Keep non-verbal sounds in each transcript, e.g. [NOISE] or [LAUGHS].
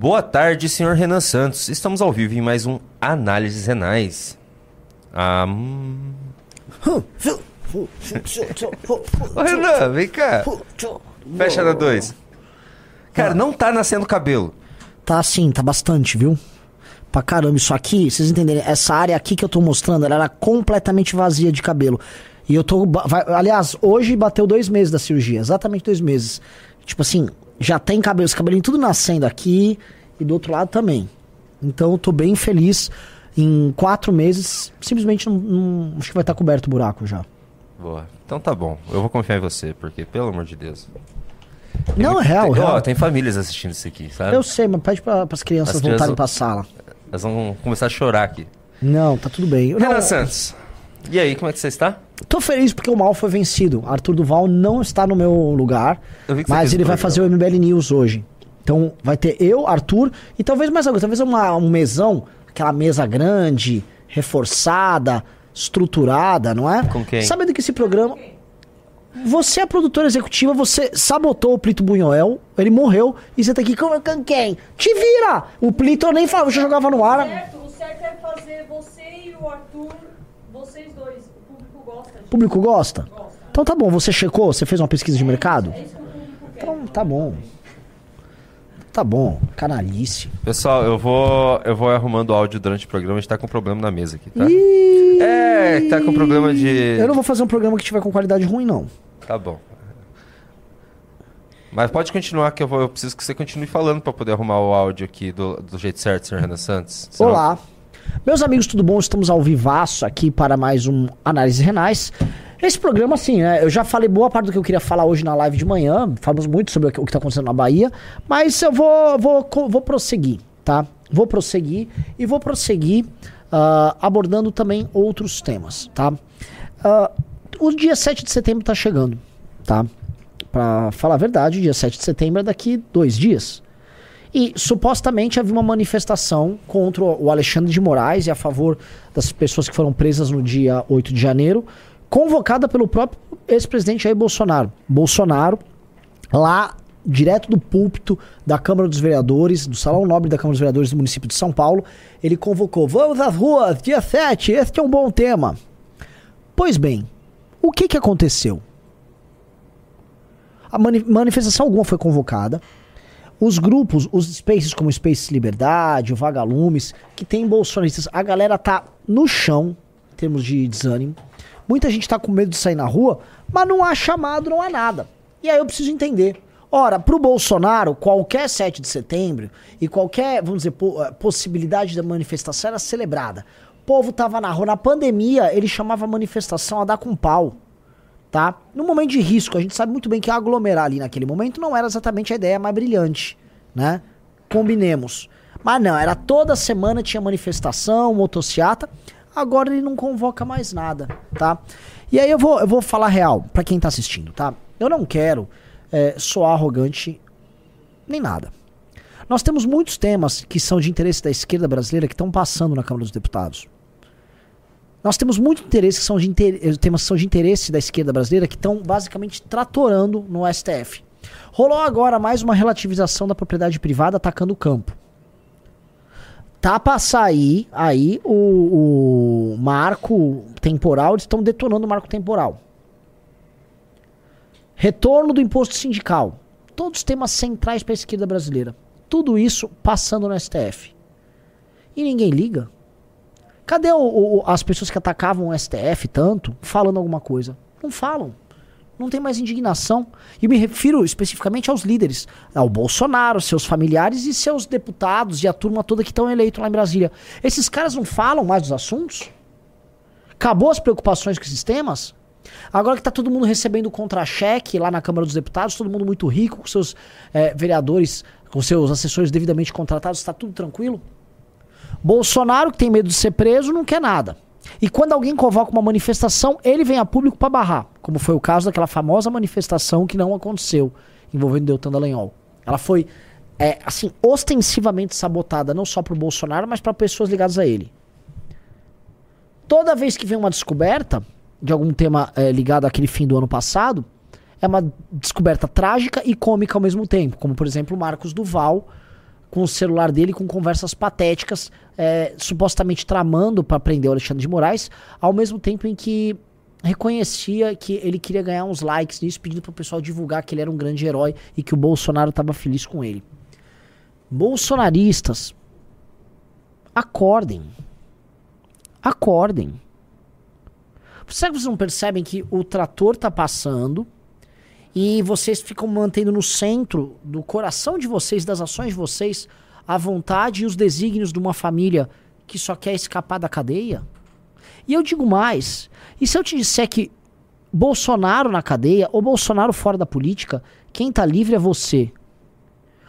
Boa tarde, senhor Renan Santos. Estamos ao vivo em mais um Análises Renais. Ah, hum... [LAUGHS] Ô, Renan, vem cá. Fecha na 2. Cara, não tá nascendo cabelo. Tá sim, tá bastante, viu? Pra caramba, isso aqui, vocês entenderem, essa área aqui que eu tô mostrando, ela era completamente vazia de cabelo. E eu tô. vai- aliás, hoje bateu dois meses da cirurgia, exatamente dois meses. Tipo assim, já tem cabelo, esse cabelinho tudo nascendo aqui e do outro lado também. Então eu tô bem feliz. Em quatro meses, simplesmente não, não- acho que vai estar coberto o buraco já. Boa. Então tá bom. Eu vou confiar em você, porque, pelo amor de Deus. Tem não, muito- é real, tem, real. ó, tem famílias assistindo isso aqui, sabe? Eu sei, mas pede para as crianças As voltarem crianças- pra sala. Elas vão começar a chorar aqui. Não, tá tudo bem. Renan Não, Santos. E aí, como é que você está? Tô feliz porque o mal foi vencido. Arthur Duval não está no meu lugar, mas ele vai fazer o MBL News hoje. Então vai ter eu, Arthur e talvez mais alguém, talvez uma, um mesão, aquela mesa grande, reforçada, estruturada, não é? Com quem? Sabendo que esse programa você é a produtora executiva, você sabotou o Plito Bunhoel, ele morreu, e você tá aqui com com quem? Te vira! O Plito eu nem falava, já jogava no ar. certo, o certo é fazer você e o Arthur, vocês dois. O público gosta O disso. público gosta? Então tá bom, você checou? Você fez uma pesquisa de mercado? É isso que o público quer. Então tá bom. Tá bom, canalice. Pessoal, eu vou, eu vou arrumando o áudio durante o programa. A gente tá com problema na mesa aqui, tá? Ih, É, tá com problema de. Eu não vou fazer um programa que tiver com qualidade ruim, não. Tá bom. Mas pode continuar, que eu, vou, eu preciso que você continue falando pra poder arrumar o áudio aqui do, do jeito certo, senhor Renan Santos. Senão- Olá. Meus amigos, tudo bom? Estamos ao vivaço aqui para mais um Análise Renais. Esse programa, assim, né? Eu já falei boa parte do que eu queria falar hoje na live de manhã. Falamos muito sobre o que está acontecendo na Bahia. Mas eu vou, vou, vou prosseguir, tá? Vou prosseguir e vou prosseguir ah, abordando também outros temas, tá? Ah, o dia 7 de setembro está chegando, tá? Pra falar a verdade, o dia 7 de setembro é daqui dois dias. E supostamente havia uma manifestação contra o Alexandre de Moraes e a favor das pessoas que foram presas no dia 8 de janeiro, convocada pelo próprio ex-presidente Jair Bolsonaro. Bolsonaro, lá direto do púlpito da Câmara dos Vereadores, do Salão Nobre da Câmara dos Vereadores do município de São Paulo, ele convocou: "Vamos às ruas, dia 7, este é um bom tema". Pois bem, o que que aconteceu? A mani- manifestação alguma foi convocada. Os grupos, os spaces como Space Liberdade, o Vagalumes, que tem bolsonaristas, a galera tá no chão, em termos de desânimo. Muita gente tá com medo de sair na rua, mas não há chamado, não há nada. E aí eu preciso entender. Ora, pro Bolsonaro, qualquer 7 de setembro e qualquer, vamos dizer, eh, possibilidade da manifestação era celebrada. O povo tava na rua. Na pandemia, ele chamava a manifestação a dar com pau tá? No momento de risco, a gente sabe muito bem que aglomerar ali naquele momento não era exatamente a ideia mais brilhante, né? Combinemos. Mas não, era toda semana tinha manifestação, motociata. Agora ele não convoca mais nada, tá? E aí eu vou, eu vou falar real pra quem tá assistindo, tá? Eu não quero é, soar arrogante nem nada. Nós temos muitos temas que são de interesse da esquerda brasileira que estão passando na Câmara dos Deputados. Nós temos muitos que são de inter... eh, temas que são de interesse da esquerda brasileira que estão basicamente tratorando no STF. Rolou agora mais uma relativização da propriedade privada atacando o campo. Tá pra sair aí o, o marco temporal, eles estão detonando o marco temporal. Retorno do imposto sindical. Todos temas centrais para a esquerda brasileira. Tudo isso passando no STF. E ninguém liga. Cadê o- o- as pessoas que atacavam o STF tanto falando alguma coisa? Não falam. Não tem mais indignação. E me refiro especificamente aos líderes, ao Bolsonaro, seus familiares e seus deputados e a turma toda que estão eleitos lá em Brasília. Esses caras não falam mais dos assuntos? Acabou as preocupações com esses temas? Agora que tá todo mundo recebendo contra-cheque lá na Câmara dos Deputados, todo mundo muito rico, com seus eh, vereadores, com seus assessores devidamente contratados, está tudo tranquilo? Bolsonaro, que tem medo de ser preso, não quer nada. E quando alguém convoca uma manifestação, ele vem a público para barrar, como foi o caso daquela famosa manifestação que não aconteceu, envolvendo Deltan Dallagnol. Ela foi, é, assim, ostensivamente sabotada, não só por Bolsonaro, mas para pessoas ligadas a ele. Toda vez que vem uma descoberta de algum tema é, ligado àquele fim do ano passado, é uma descoberta trágica e cômica ao mesmo tempo, como por exemplo Marcos Duval com o celular dele com conversas patéticas, é, supostamente tramando para prender o Alexandre de Moraes, ao mesmo tempo em que reconhecia que ele queria ganhar uns likes nisso, pedindo para o pessoal divulgar que ele era um grande herói e que o Bolsonaro estava feliz com ele. Bolsonaristas, acordem. Acordem. Será que vocês não percebem que o trator está passando e vocês ficam mantendo no centro do coração de vocês, das ações de vocês, a vontade e os desígnios de uma família que só quer escapar da cadeia? E eu digo mais: e se eu te disser que Bolsonaro na cadeia ou Bolsonaro fora da política, quem tá livre é você?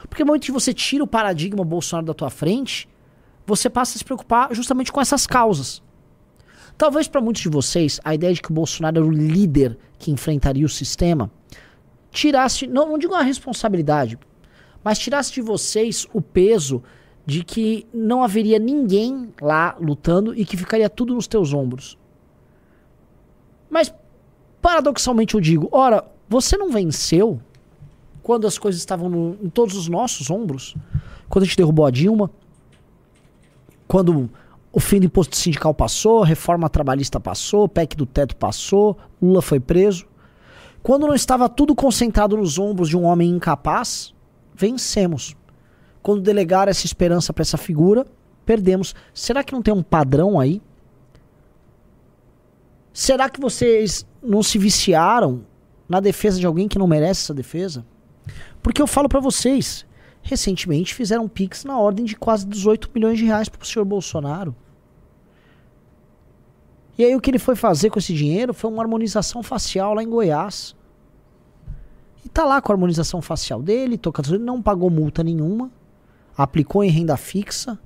Porque no momento que você tira o paradigma Bolsonaro da tua frente, você passa a se preocupar justamente com essas causas. Talvez para muitos de vocês a ideia de que o Bolsonaro era o líder que enfrentaria o sistema tirasse, não, não digo uma responsabilidade, mas tirasse de vocês o peso de que não haveria ninguém lá lutando e que ficaria tudo nos teus ombros. Mas, paradoxalmente, eu digo: ora, você não venceu quando as coisas estavam no, em todos os nossos ombros? Quando a gente derrubou a Dilma? Quando o fim do imposto sindical passou, reforma trabalhista passou, PEC do teto passou, Lula foi preso. Quando não estava tudo concentrado nos ombros de um homem incapaz, vencemos. Quando delegar essa esperança para essa figura, perdemos. Será que não tem um padrão aí? Será que vocês não se viciaram na defesa de alguém que não merece essa defesa? Porque eu falo para vocês, recentemente fizeram um pix na ordem de quase 18 milhões de reais para o senhor Bolsonaro. E aí o que ele foi fazer com esse dinheiro foi uma harmonização facial lá em Goiás. E tá lá com a harmonização facial dele, tocador, não pagou multa nenhuma, aplicou em renda fixa.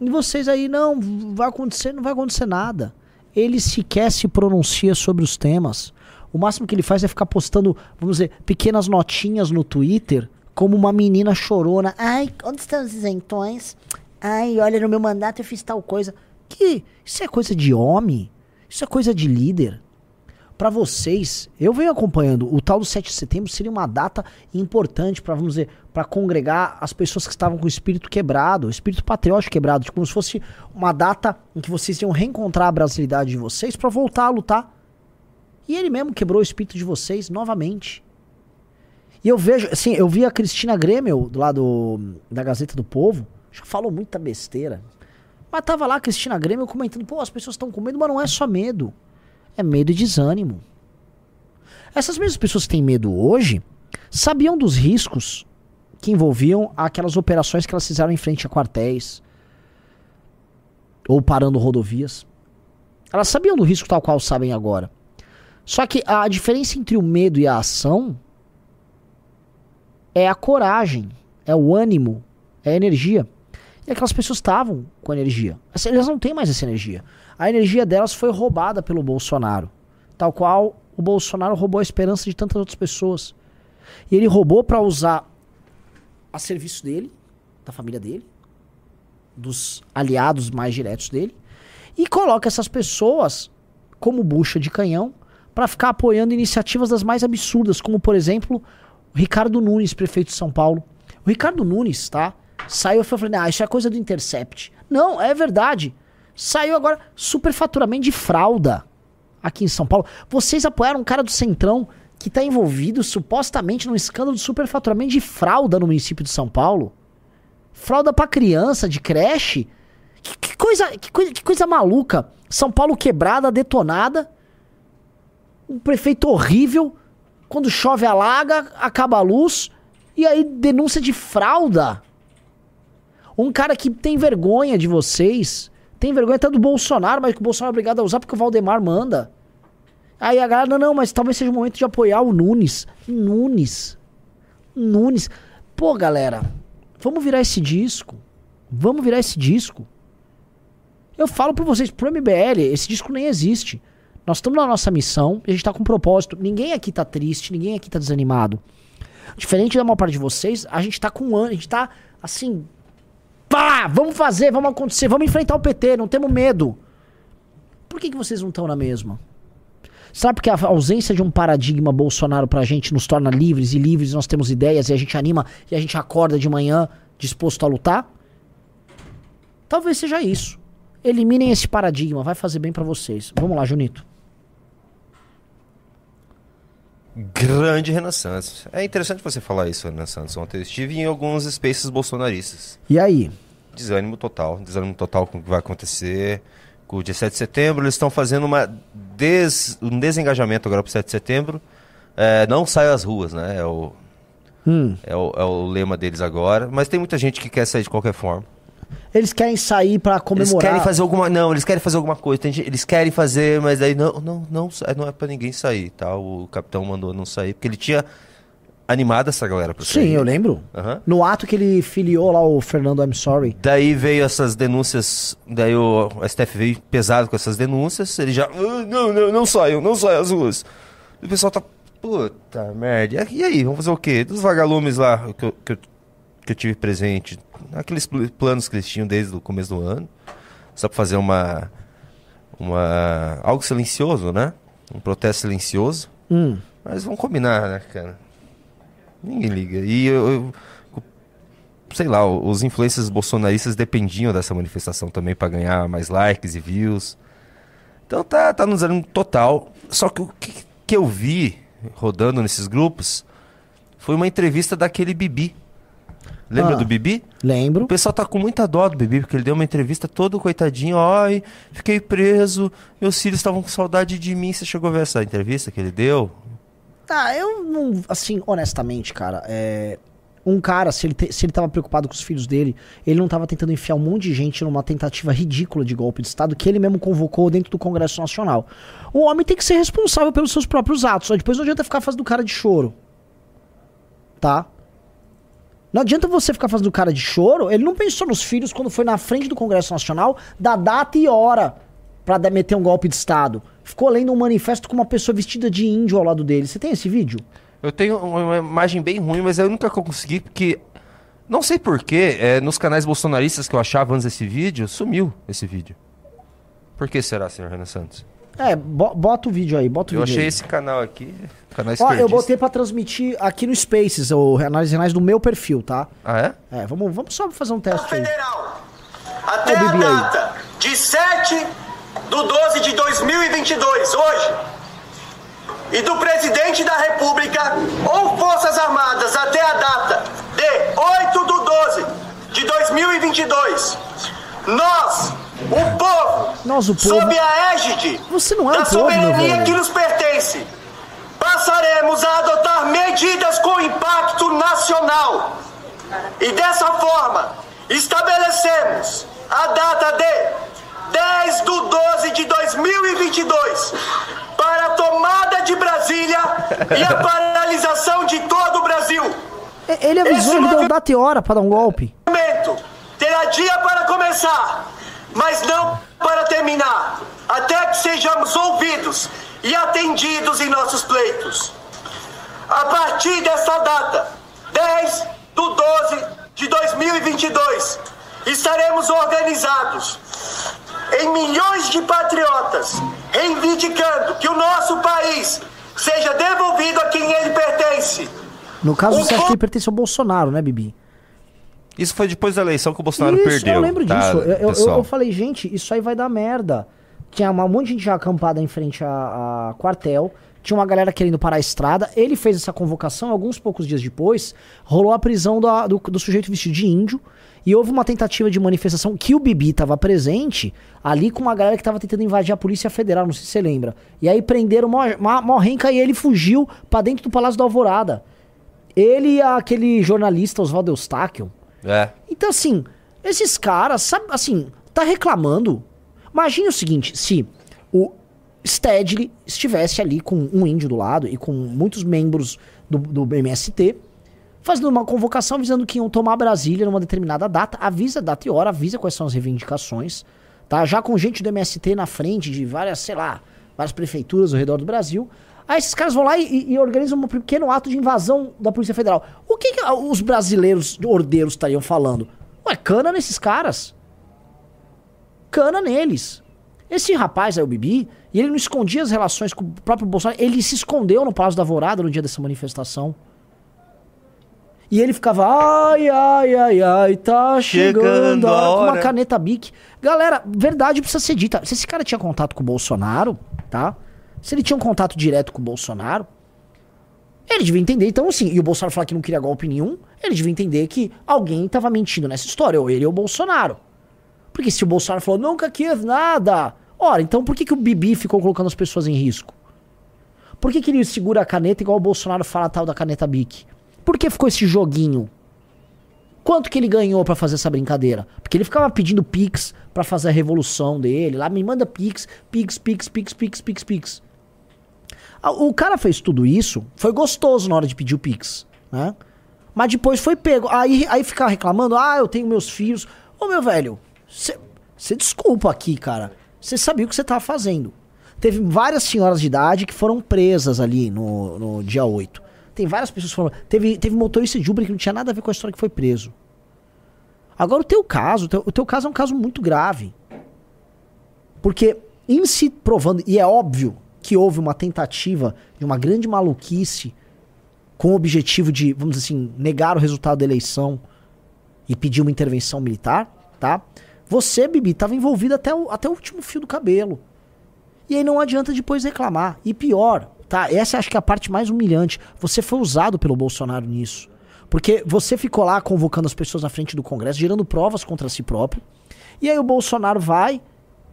E vocês aí, não, vai acontecer, não vai acontecer nada. Ele sequer se pronuncia sobre os temas. O máximo que ele faz é ficar postando, vamos dizer, pequenas notinhas no Twitter, como uma menina chorona. Ai, onde estão os isentões? Ai, olha, no meu mandato eu fiz tal coisa. Que isso é coisa de homem? Isso é coisa de líder? para vocês, eu venho acompanhando, o tal do 7 de setembro seria uma data importante para, vamos dizer, para congregar as pessoas que estavam com o espírito quebrado, o espírito patriótico quebrado, tipo, como se fosse uma data em que vocês iam reencontrar a brasilidade de vocês para voltar a lutar. E ele mesmo quebrou o espírito de vocês novamente. E eu vejo, assim, eu vi a Cristina Grêmio, do lado da Gazeta do Povo, já falou muita besteira. Mas tava lá Cristina Grêmio comentando, pô, as pessoas estão com medo, mas não é só medo é medo e desânimo. Essas mesmas pessoas que têm medo hoje sabiam dos riscos que envolviam aquelas operações que elas fizeram em frente a quartéis ou parando rodovias. Elas sabiam do risco tal qual sabem agora. Só que a diferença entre o medo e a ação é a coragem, é o ânimo, é a energia. E aquelas pessoas estavam com energia. Elas não têm mais essa energia a energia delas foi roubada pelo Bolsonaro. Tal qual o Bolsonaro roubou a esperança de tantas outras pessoas. E ele roubou para usar a serviço dele, da família dele, dos aliados mais diretos dele, e coloca essas pessoas como bucha de canhão para ficar apoiando iniciativas das mais absurdas, como por exemplo, Ricardo Nunes, prefeito de São Paulo. O Ricardo Nunes, tá? Saiu e falou: ah, isso é coisa do Intercept. Não, é verdade. Saiu agora superfaturamento de fralda aqui em São Paulo. Vocês apoiaram um cara do Centrão que está envolvido supostamente num escândalo de superfaturamento de fralda no município de São Paulo? Fralda para criança de creche? Que, que, coisa, que, coisa, que coisa maluca. São Paulo quebrada, detonada. Um prefeito horrível. Quando chove alaga, acaba a luz. E aí denúncia de fralda. Um cara que tem vergonha de vocês tem vergonha até do Bolsonaro, mas que o Bolsonaro é obrigado a usar porque o Valdemar manda. Aí a galera, não, não, mas talvez seja o momento de apoiar o Nunes. Nunes. Nunes. Pô, galera, vamos virar esse disco. Vamos virar esse disco. Eu falo pra vocês, pro MBL, esse disco nem existe. Nós estamos na nossa missão a gente tá com um propósito. Ninguém aqui tá triste, ninguém aqui tá desanimado. Diferente da maior parte de vocês, a gente tá com um ano, a gente tá, assim, Pá, vamos fazer, vamos acontecer, vamos enfrentar o PT, não temos medo. Por que, que vocês não estão na mesma? Sabe porque a ausência de um paradigma Bolsonaro pra gente nos torna livres e livres nós temos ideias e a gente anima e a gente acorda de manhã disposto a lutar? Talvez seja isso. Eliminem esse paradigma, vai fazer bem pra vocês. Vamos lá, Junito. Grande Renan Santos. É interessante você falar isso, Renan Santos. Ontem eu estive em alguns spaces bolsonaristas. E aí? Desânimo total. Desânimo total com o que vai acontecer. Com o dia 7 de setembro, eles estão fazendo uma des... um desengajamento agora para o 7 de setembro. É, não saia às ruas, né? É o... Hum. É, o, é o lema deles agora. Mas tem muita gente que quer sair de qualquer forma. Eles querem sair pra comemorar. Eles querem fazer alguma. Não, eles querem fazer alguma coisa. Gente- eles querem fazer, mas aí não, não, não, não é pra ninguém sair, tá? O capitão mandou não sair, porque ele tinha animado essa galera pra sair. Sim, eu lembro. Aham. No ato que ele filiou lá o Fernando I'm Sorry. Daí veio essas denúncias, daí o STF veio pesado com essas denúncias, ele já, "Ah, não, não, não saiam, não saiam às ruas. E o pessoal tá, puta merda, e aí, vamos fazer o quê? Dos vagalumes lá que eu, que eu, que eu tive presente, aqueles pl- planos que eles tinham desde o começo do ano, só pra fazer uma, uma, algo silencioso, né? Um protesto silencioso. Hum. Mas vamos combinar, né, cara? Ninguém liga. E eu, eu- sei lá, os influencers bolsonaristas dependiam dessa manifestação também pra ganhar mais likes e views. Então tá, tá nos dando total. Só que o que, que eu vi rodando nesses grupos foi uma entrevista daquele Bibi. Lembra Ah. do Bibi? O Lembro. pessoal tá com muita dó do Bibi, porque ele deu uma entrevista todo coitadinho. Ai, fiquei preso, meus filhos estavam com saudade de mim. Você chegou a ver essa entrevista que ele deu? Ah, eu não. Assim, honestamente, cara, é. Um cara, se ele, te- se ele tava preocupado com os filhos dele, ele não tava tentando enfiar um monte de gente numa tentativa ridícula de golpe de Estado que ele mesmo convocou dentro do Congresso Nacional. O homem tem que ser responsável pelos seus próprios atos. Só depois não adianta ficar fazendo cara de choro. Tá? Não adianta você ficar fazendo cara de choro. Ele não pensou nos filhos quando foi na frente do Congresso Nacional, da data e hora pra dar- meter um golpe de Estado. Ficou lendo um manifesto com uma pessoa vestida de índio ao lado dele. Você tem esse vídeo? Eu tenho uma imagem bem ruim, mas eu nunca consegui, porque. Não sei porquê, é, nos canais bolsonaristas que eu achava antes desse vídeo, sumiu esse vídeo. Por que será, senhor Renan Santos? É, bo- bota o vídeo aí, bota o Eu vídeo achei aí. esse canal aqui, canal Ó, eu botei pra transmitir aqui no Spaces, o análise renais do meu perfil, tá? Ah, é? É, vamos, vamos só fazer um teste aí. Federal. Até a aí. data de 7 do 12 de 2022, hoje, e do presidente da República ou Forças Armadas até a data de 8 do 12 de 2022, nós, o povo, Nós, o povo- sob a égide Você não é da povo, soberania que nos pertence, passaremos a adotar medidas com impacto nacional. E dessa forma, estabelecemos a data de 10 do 12 de 2022 para a tomada de Brasília e a paralisação de todo o Brasil. Ele avisou, Esse ele deu data e hora pra dar um golpe. terá dia para começar, mas não para terminar, até que sejamos ouvidos e atendidos em nossos pleitos. A partir desta data, 10 do 12 de 2022, estaremos organizados em milhões de patriotas, reivindicando que o nosso país seja devolvido a quem ele pertence. No caso, O você acha que po- ele pertence ao Bolsonaro, né, Bibi? Isso foi depois da eleição que o Bolsonaro isso, perdeu. eu lembro tá, disso. Eu, eu- eu, falei, gente, isso aí vai dar merda. Tinha uma- um monte de gente já acampada em frente a, a quartel. Tinha uma galera querendo parar a estrada. Ele fez essa convocação. Alguns poucos dias depois, rolou a prisão da- do, do sujeito vestido de índio. E houve uma tentativa de manifestação que o Bibi estava presente ali com uma galera que estava tentando invadir a Polícia Federal. Não sei se você lembra. E aí prenderam Mó- Morrenca e ele fugiu pra dentro do Palácio da Alvorada. Ele e aquele jornalista Oswaldo Eustáquio. É. Então, assim, esses caras, sabe, assim, tá reclamando. Imagine o seguinte, se o Stedley estivesse ali com um índio do lado e com muitos membros do, do MST, fazendo uma convocação avisando que iam tomar Brasília numa determinada data, avisa data e hora, avisa quais são as reivindicações, tá? Já com gente do MST na frente de várias, sei lá, várias prefeituras ao redor do Brasil. Aí esses caras vão lá e, e organizam um pequeno ato de invasão da Polícia Federal. O que, que os brasileiros ordeiros estariam falando? Ué, cana nesses caras. Cana neles. Esse rapaz aí, o Bibi, e ele não escondia as relações com o próprio Bolsonaro, ele se escondeu no Palácio da Alvorada no dia dessa manifestação. E ele ficava, ai, ai, ai, ai, tá chegando, Chegando a hora", com uma caneta Bic. Galera, verdade precisa ser dita. Se esse cara tinha contato com o Bolsonaro, tá? Se ele tinha um contato direto com o Bolsonaro, ele devia entender, então assim, e o Bolsonaro falar que não queria golpe nenhum, ele devia entender que alguém tava mentindo nessa história, ou ele ou o Bolsonaro. Porque se o Bolsonaro falou, nunca quis nada, ora, então por que, que o Bibi ficou colocando as pessoas em risco? Por que, que ele segura a caneta igual o Bolsonaro fala tal da caneta Bic? Por que ficou esse joguinho? Quanto que ele ganhou pra fazer essa brincadeira? Porque ele ficava pedindo Pix pra fazer a revolução dele. Lá, me manda Pix, Pix, Pix, Pix, Pix, Pix, Pix. Ah, O cara fez tudo isso, foi gostoso na hora de pedir o Pix, né? Mas depois foi pego. Aí, aí ficar reclamando, ah, eu tenho meus filhos. Ô meu velho, você desculpa aqui, cara. Você sabia o que você tava fazendo. Teve várias senhoras de idade que foram presas ali no, no dia 8. Tem várias pessoas que foram. Teve, teve motorista de Uber que não tinha nada a ver com a história que foi preso. Agora o teu caso, o teu, o teu caso é um caso muito grave. Porque em se provando, e é óbvio que houve uma tentativa de uma grande maluquice com o objetivo de, vamos dizer assim, negar o resultado da eleição e pedir uma intervenção militar, tá? Você, Bibi, estava envolvido até o, até o último fio do cabelo. E aí não adianta depois reclamar. E pior, tá? Essa acho que é a parte mais humilhante. Você foi usado pelo Bolsonaro nisso. Porque você ficou lá convocando as pessoas na frente do Congresso, gerando provas contra si próprio. E aí o Bolsonaro vai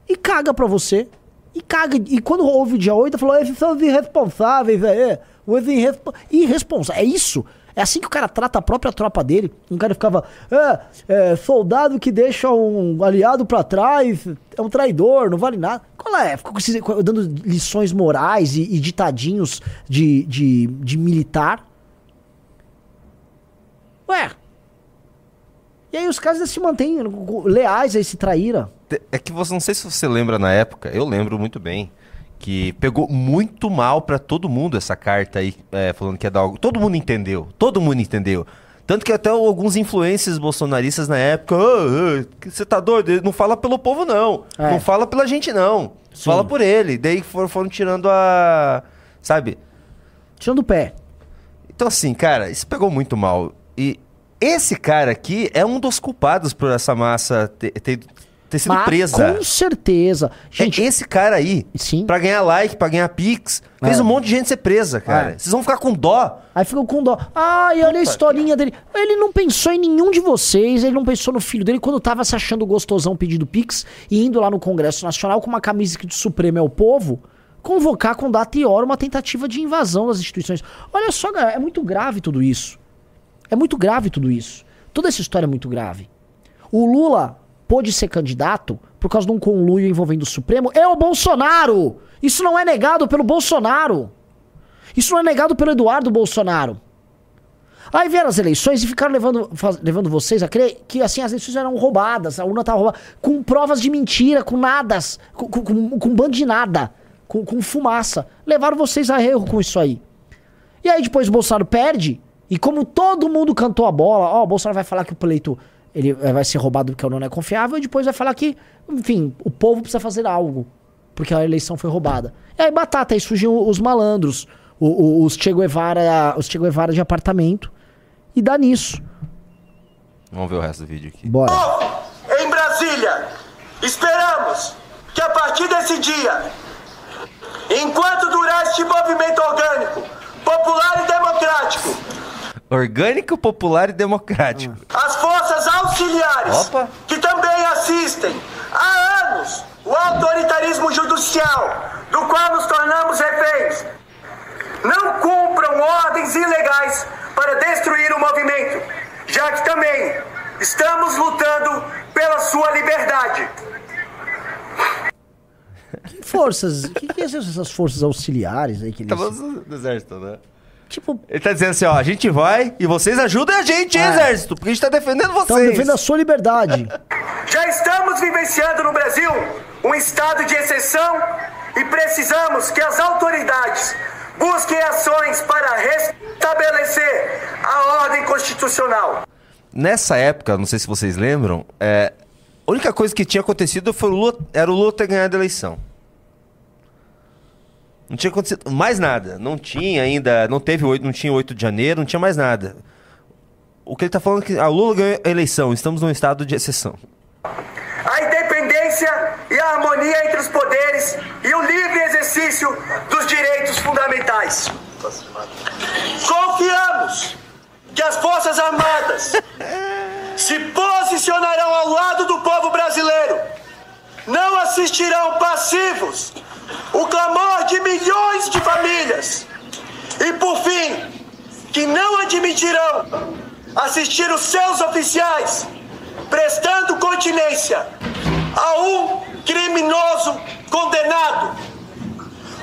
e caga pra você. E caga. E quando houve o dia 8, falou: esses são os irresponsáveis aí. Os irrespo... irresponsáveis. É isso. É assim que o cara trata a própria tropa dele. Um cara ficava, é, é, soldado que deixa um aliado pra trás é um traidor, não vale nada. Qual é? Ficou dando lições morais e, e ditadinhos de, de, de militar. Ué. E aí os caras se mantêm leais a esse traíra. É que você não sei se você lembra na época, eu lembro muito bem, que pegou muito mal pra todo mundo essa carta aí, é, falando que ia dar algo. Todo mundo entendeu, todo mundo entendeu. Tanto que até alguns influencers bolsonaristas na época, "Ah, ah, você tá doido? Não fala pelo povo, não. É. Não fala pela gente, não. Sim. Fala por ele. Daí foram, foram tirando a. Sabe? Tirando o pé. Então, assim, cara, isso pegou muito mal. E esse cara aqui é um dos culpados por essa massa ter, ter, ter sido Mas, presa. Com certeza. Gente, É esse cara aí, Sim. pra ganhar like, pra ganhar pix, fez É. um monte de gente ser presa, cara. É. Vocês vão ficar com dó. Aí ficam com dó. Ai, olha a historinha dele. Ele não pensou em nenhum de vocês, ele não pensou no filho dele quando tava se achando gostosão pedindo Pix e indo lá no Congresso Nacional com uma camisa que do Supremo é o povo, convocar com data e hora uma tentativa de invasão das instituições. Olha só, galera, é muito grave tudo isso. É muito grave tudo isso. Toda essa história é muito grave. O Lula pôde ser candidato por causa de um conluio envolvendo o Supremo. É o Bolsonaro! Isso não é negado pelo Bolsonaro. Isso não é negado pelo Eduardo Bolsonaro. Aí vieram as eleições e ficaram levando, faz- levando vocês a crer que assim as eleições eram roubadas, a urna tava roubada, com provas de mentira, com nadas, com, com, com, bando de nada, com, com fumaça. Levaram vocês a erro com isso aí. E aí depois o Bolsonaro perde, e como todo mundo cantou a bola, ó, o Bolsonaro vai falar que o pleito ele eh, vai ser roubado porque o não é confiável, e depois vai falar que, enfim, o povo precisa fazer algo, porque a eleição foi roubada. E aí batata, aí surgiam os malandros, o- o- os Che Guevara, os Che Guevara de apartamento, e dá nisso. Vamos ver o resto do vídeo aqui. Bora. Em Brasília, esperamos que a partir desse dia, enquanto durar este movimento orgânico, popular e democrático, Orgânico, popular e democrático. as forças auxiliares, Opa. que também assistem há anos o autoritarismo judicial, do qual nos tornamos reféns, não cumpram ordens ilegais para destruir o movimento, já que também estamos lutando pela sua liberdade. Que forças, o que, que são essas forças auxiliares aí que eles... Tava do exército, né? Tipo, Ele tá dizendo assim, ó, a gente vai e vocês ajudem a gente, hein, É. exército, porque a gente tá defendendo estão vocês. defendendo a sua liberdade. [LAUGHS] Já estamos vivenciando no Brasil um estado de exceção e precisamos que as autoridades busquem ações para restabelecer a ordem constitucional. Nessa época, não sei se vocês lembram, é, A única coisa que tinha acontecido foi o Lula, era o Lula ter ganhado a eleição. Não tinha acontecido mais nada. Não tinha ainda, não teve oito, não tinha 8 de janeiro, não tinha mais nada. O que ele tá falando é que a Lula ganhou a eleição, estamos num estado de exceção. a independência e a harmonia entre os poderes e o livre exercício dos direitos fundamentais. Confiamos que as Forças Armadas [LAUGHS] se posicionarão ao lado do povo brasileiro, não assistirão passivos o clamor de milhões de famílias. E, por fim, que não admitirão assistir os seus oficiais prestando continência a um criminoso condenado.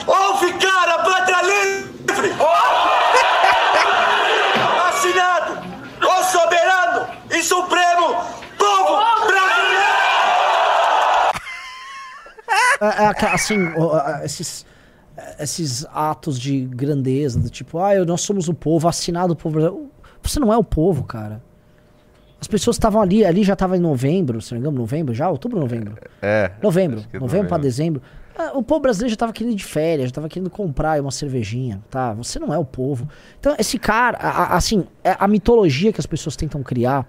Ou ficar a pátria livre. [LAUGHS] Assinado. O soberano e supremo povo brasileiro. É, é aquela- assim, ó, ó, esses, esses atos de grandeza, do tipo, ah, nós somos o povo, assinado o povo. brasileiro. Você não é o povo, cara. As pessoas estavam ali, ali já estava em novembro, se não me engano, novembro já? Outubro ou novembro? É. Novembro. é Novembro pra dezembro. Ah, o povo brasileiro já tava querendo ir de férias, já tava querendo comprar uma cervejinha, tá? Você não é o povo. Então, esse cara, a- a- assim, é a mitologia que as pessoas tentam criar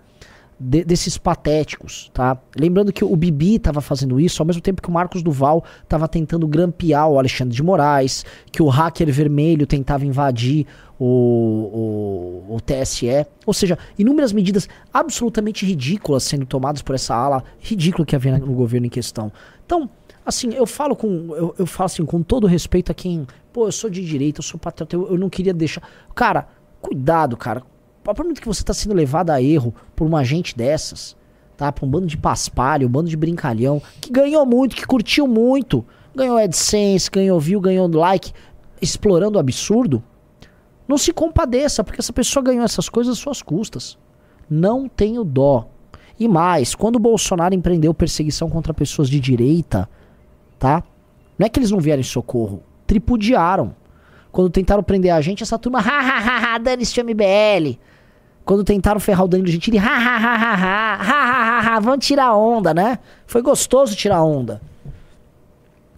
de- desses patéticos, tá? Lembrando que o Bibi tava fazendo isso ao mesmo tempo que o Marcos Duval tava tentando grampear o Alexandre de Moraes, que o hacker vermelho tentava invadir o, o, o TSE. Ou seja, inúmeras medidas absolutamente ridículas sendo tomadas por essa ala ridícula que havia no governo em questão. Então, assim, eu falo com. Eu, eu falo assim, com todo respeito a quem. Pô, eu sou de direita, eu sou patriota, eu, eu não queria deixar. Cara, cuidado, cara. Partir do momento que você tá sendo levado a erro por uma gente dessas, tá? Por um bando de paspalho, um bando de brincalhão, que ganhou muito, que curtiu muito, ganhou AdSense, ganhou view, ganhou like, explorando o absurdo. Não se compadeça, porque essa pessoa ganhou essas coisas às suas custas. Não tenho dó. E mais, quando o Bolsonaro empreendeu perseguição contra pessoas de direita, tá? Não é que eles não vieram em socorro, tripudiaram. Quando tentaram prender a gente, essa turma, [LAUGHS] ha ha ha ha, dane-se o MBL. Quando tentaram ferrar o Danilo Gentili, ha ha ha ha ha, ha ha ha ha, vamos tirar onda, né? Foi gostoso tirar onda.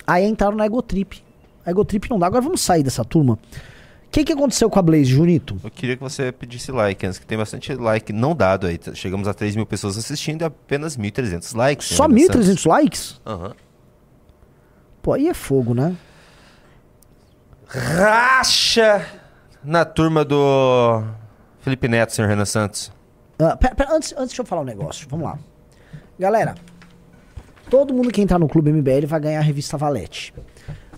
Aí entraram na Egotrip. A Egotrip não dá, agora vamos sair dessa turma. O que, que aconteceu com a Blaze, Junito? Eu queria que você pedisse like, antes que tem bastante like não dado aí. Chegamos a 3 mil pessoas assistindo e apenas 1.300 likes. Só né, Renan 1.300 likes? Aham. Pô, aí é fogo, né? Racha na turma do Felipe Neto, senhor Renan Santos. Ah, pera, pera, antes, antes deixa eu falar um negócio. Vamos lá. Galera, todo mundo que entrar no Clube MBL vai ganhar a revista Valete.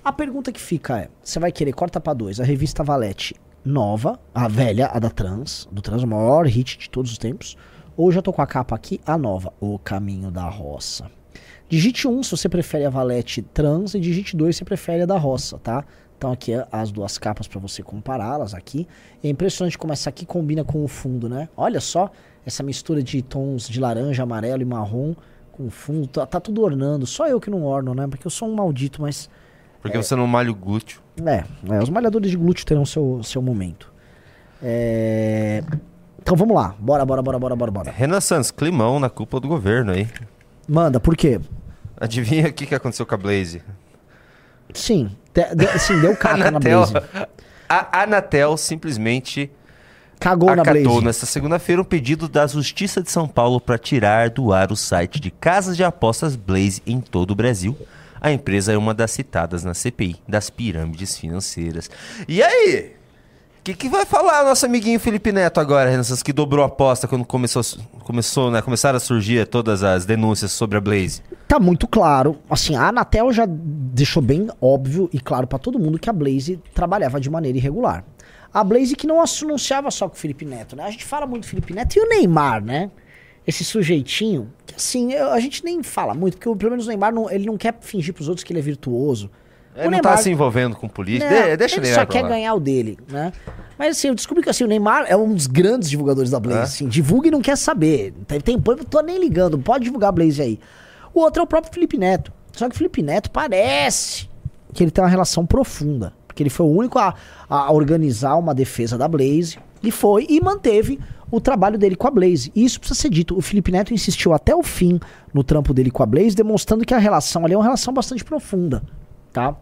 A pergunta que fica é: você vai querer, corta pra dois, a revista Valete nova, a velha, a da Trans, do Trans, o maior hit de todos os tempos, ou já tô com a capa aqui, a nova, O Caminho da Roça. Digite 1 se você prefere a Valete Trans e digite 2 se você prefere a da Roça, tá? Então aqui é as duas capas pra você compará-las aqui. É impressionante como essa aqui combina com o fundo, né? Olha só essa mistura de tons de laranja, amarelo e marrom com o fundo. Tá, tá tudo ornando. Só eu que não orno, né? Porque eu sou um maldito, mas Porque você não malha o glúteo. é, é, os malhadores de glúteo terão seu, seu momento. É, Então vamos lá. Bora, bora, bora, bora, bora, bora. Renan Santos, climão na cúpula do governo aí. Manda, por quê? Adivinha o que, que aconteceu com a Blaze? Sim, de, de, sim deu caca na Anatel, Blaze. a Anatel simplesmente Cagou na Blaze. nesta segunda-feira um pedido da Justiça de São Paulo para tirar do ar o site de casas de apostas Blaze em todo o Brasil. A empresa é uma das citadas na CPI das pirâmides financeiras. E aí? O que, que vai falar nosso amiguinho Felipe Neto agora, Renan que dobrou a aposta quando começou, começou, né, começaram a surgir todas as denúncias sobre a Blaze? Tá muito claro. Assim, a Anatel já deixou bem óbvio e claro pra todo mundo que a Blaze trabalhava de maneira irregular. A Blaze que não anunciava só com o Felipe Neto, né? A gente fala muito do Felipe Neto e o Neymar, né? Esse sujeitinho, que assim, eu- a gente nem fala muito, porque pelo menos o Neymar não, ele não quer fingir pros outros que ele é virtuoso. Ele não tá se envolvendo com política. Não, De- deixa ele ele só quer lá. ganhar o dele, né? Mas assim, eu descobri que assim, o Neymar é um dos grandes divulgadores da Blaze. É? Assim, divulga e não quer saber. Tem, tem põe, tô nem ligando, pode divulgar a Blaze aí. O outro é o próprio Felipe Neto. Só que o Felipe Neto parece que ele tem uma relação profunda. Porque ele foi o único a, a organizar uma defesa da Blaze. E foi e manteve o trabalho dele com a Blaze. E isso precisa ser dito. O Felipe Neto insistiu até o fim no trampo dele com a Blaze, demonstrando que a relação ali é uma relação bastante profunda, tá?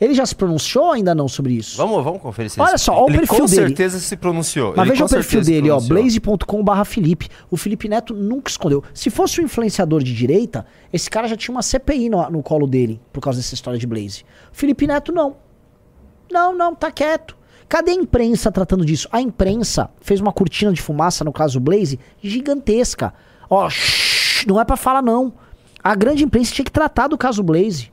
Ele já se pronunciou ou ainda não sobre isso? Vamos, vamos conferir se Olha ele- só, olha o perfil com dele. certeza se pronunciou. Mas Ele veja com o perfil dele, ó, blaze.com.br Felipe. O Felipe Neto nunca escondeu. Se fosse um influenciador de direita, esse cara já tinha uma CPI no, no colo dele, por causa dessa história de Blaze. Felipe Neto não. Não, não, tá quieto. Cadê a imprensa tratando disso? A imprensa fez uma cortina de fumaça, no caso Blaze, gigantesca. Ó, shh, não é pra falar não. A grande imprensa tinha que tratar do caso Blaze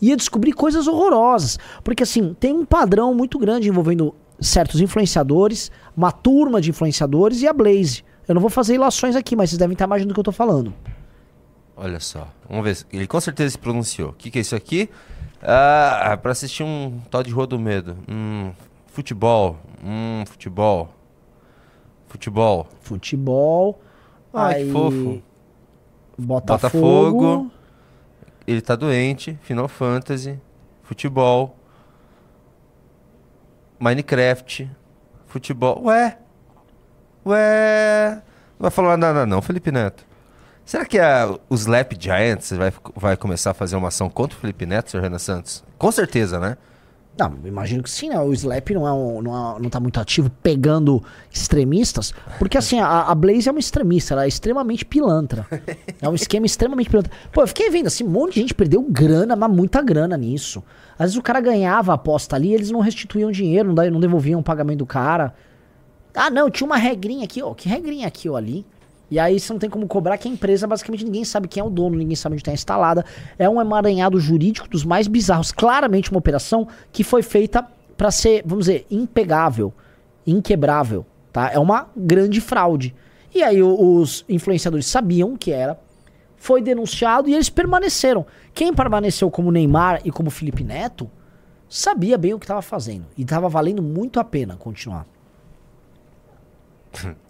ia descobrir coisas horrorosas. Porque assim, tem um padrão muito grande envolvendo certos influenciadores, uma turma de influenciadores e a Blaze. Eu não vou fazer ilações aqui, mas vocês devem estar imaginando do que eu tô falando. Olha só, vamos ver. Ele com certeza se pronunciou. O que, que é isso aqui? Ah, pra assistir um tal de Rua do Medo. Hum, futebol. Hum, futebol. Futebol. Futebol. Ai, aí, que fofo. Botafogo. Botafogo. Ele tá doente. Final Fantasy. Futebol. Minecraft. Futebol. Ué. Ué. Não vai falar nada não, Felipe Neto. Será que a, o Slap Giants vai, vai começar a fazer uma ação contra o Felipe Neto, Sr. Renan Santos? Com certeza, né? Não, imagino que sim, né? O Slap não, é um, não, é- não tá muito ativo pegando extremistas, porque assim, a, a Blaze é uma extremista, ela é extremamente pilantra. [LAUGHS] É um esquema extremamente pilantra. Pô, eu fiquei vendo assim, um monte de gente perdeu grana, mas muita grana nisso. Às vezes o cara ganhava a aposta ali, eles não restituíam dinheiro, não, não devolviam o pagamento do cara. Ah, não, tinha uma regrinha aqui, ó. Que regrinha aqui, ó, ali? E aí você não tem como cobrar que a empresa, basicamente, ninguém sabe quem é o dono, ninguém sabe onde está instalada. É um emaranhado jurídico dos mais bizarros. Claramente uma operação que foi feita para ser, vamos dizer, impegável, inquebrável, tá? É uma grande fraude. E aí os influenciadores sabiam que era, foi denunciado e eles permaneceram. Quem permaneceu como Neymar e como Felipe Neto sabia bem o que estava fazendo e estava valendo muito a pena continuar. [LAUGHS]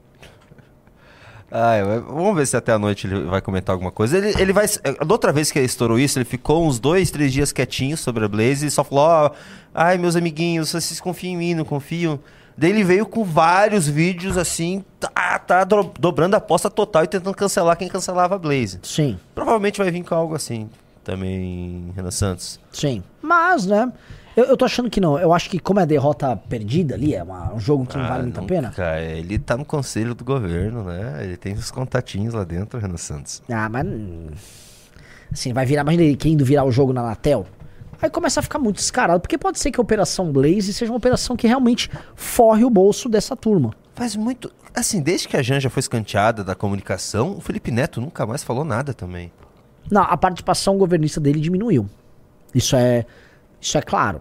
Ah, eu- vamos ver se até a noite ele vai comentar alguma coisa. Ele, ele vai. Da outra vez que ele estourou isso, ele ficou uns dois, três dias quietinho sobre a Blaze e só falou: Ó, ai, meus amiguinhos, vocês confiam em mim, não confiam? Daí ele veio com vários vídeos assim, tá, tá do- dobrando a aposta total e tentando cancelar quem cancelava a Blaze. Sim. Provavelmente vai vir com algo assim também, Renan Santos. Sim. Mas, né? Eu, eu tô achando que não. Eu acho que como é derrota perdida ali, é uma- um jogo que não vale muito a pena. Cara, ele tá no conselho do governo, né? Ele tem os contatinhos lá dentro, Renan Santos. Ah, mas. Assim, vai virar. Imagina ele querendo virar o jogo na Anatel. Aí começa a ficar muito descarado. Porque pode ser que a Operação Blaze seja uma operação que realmente forre o bolso dessa turma. Faz muito. Assim, desde que a Janja foi escanteada da comunicação, o Felipe Neto nunca mais falou nada também. Não, a participação governista dele diminuiu. Isso é. Isso é claro.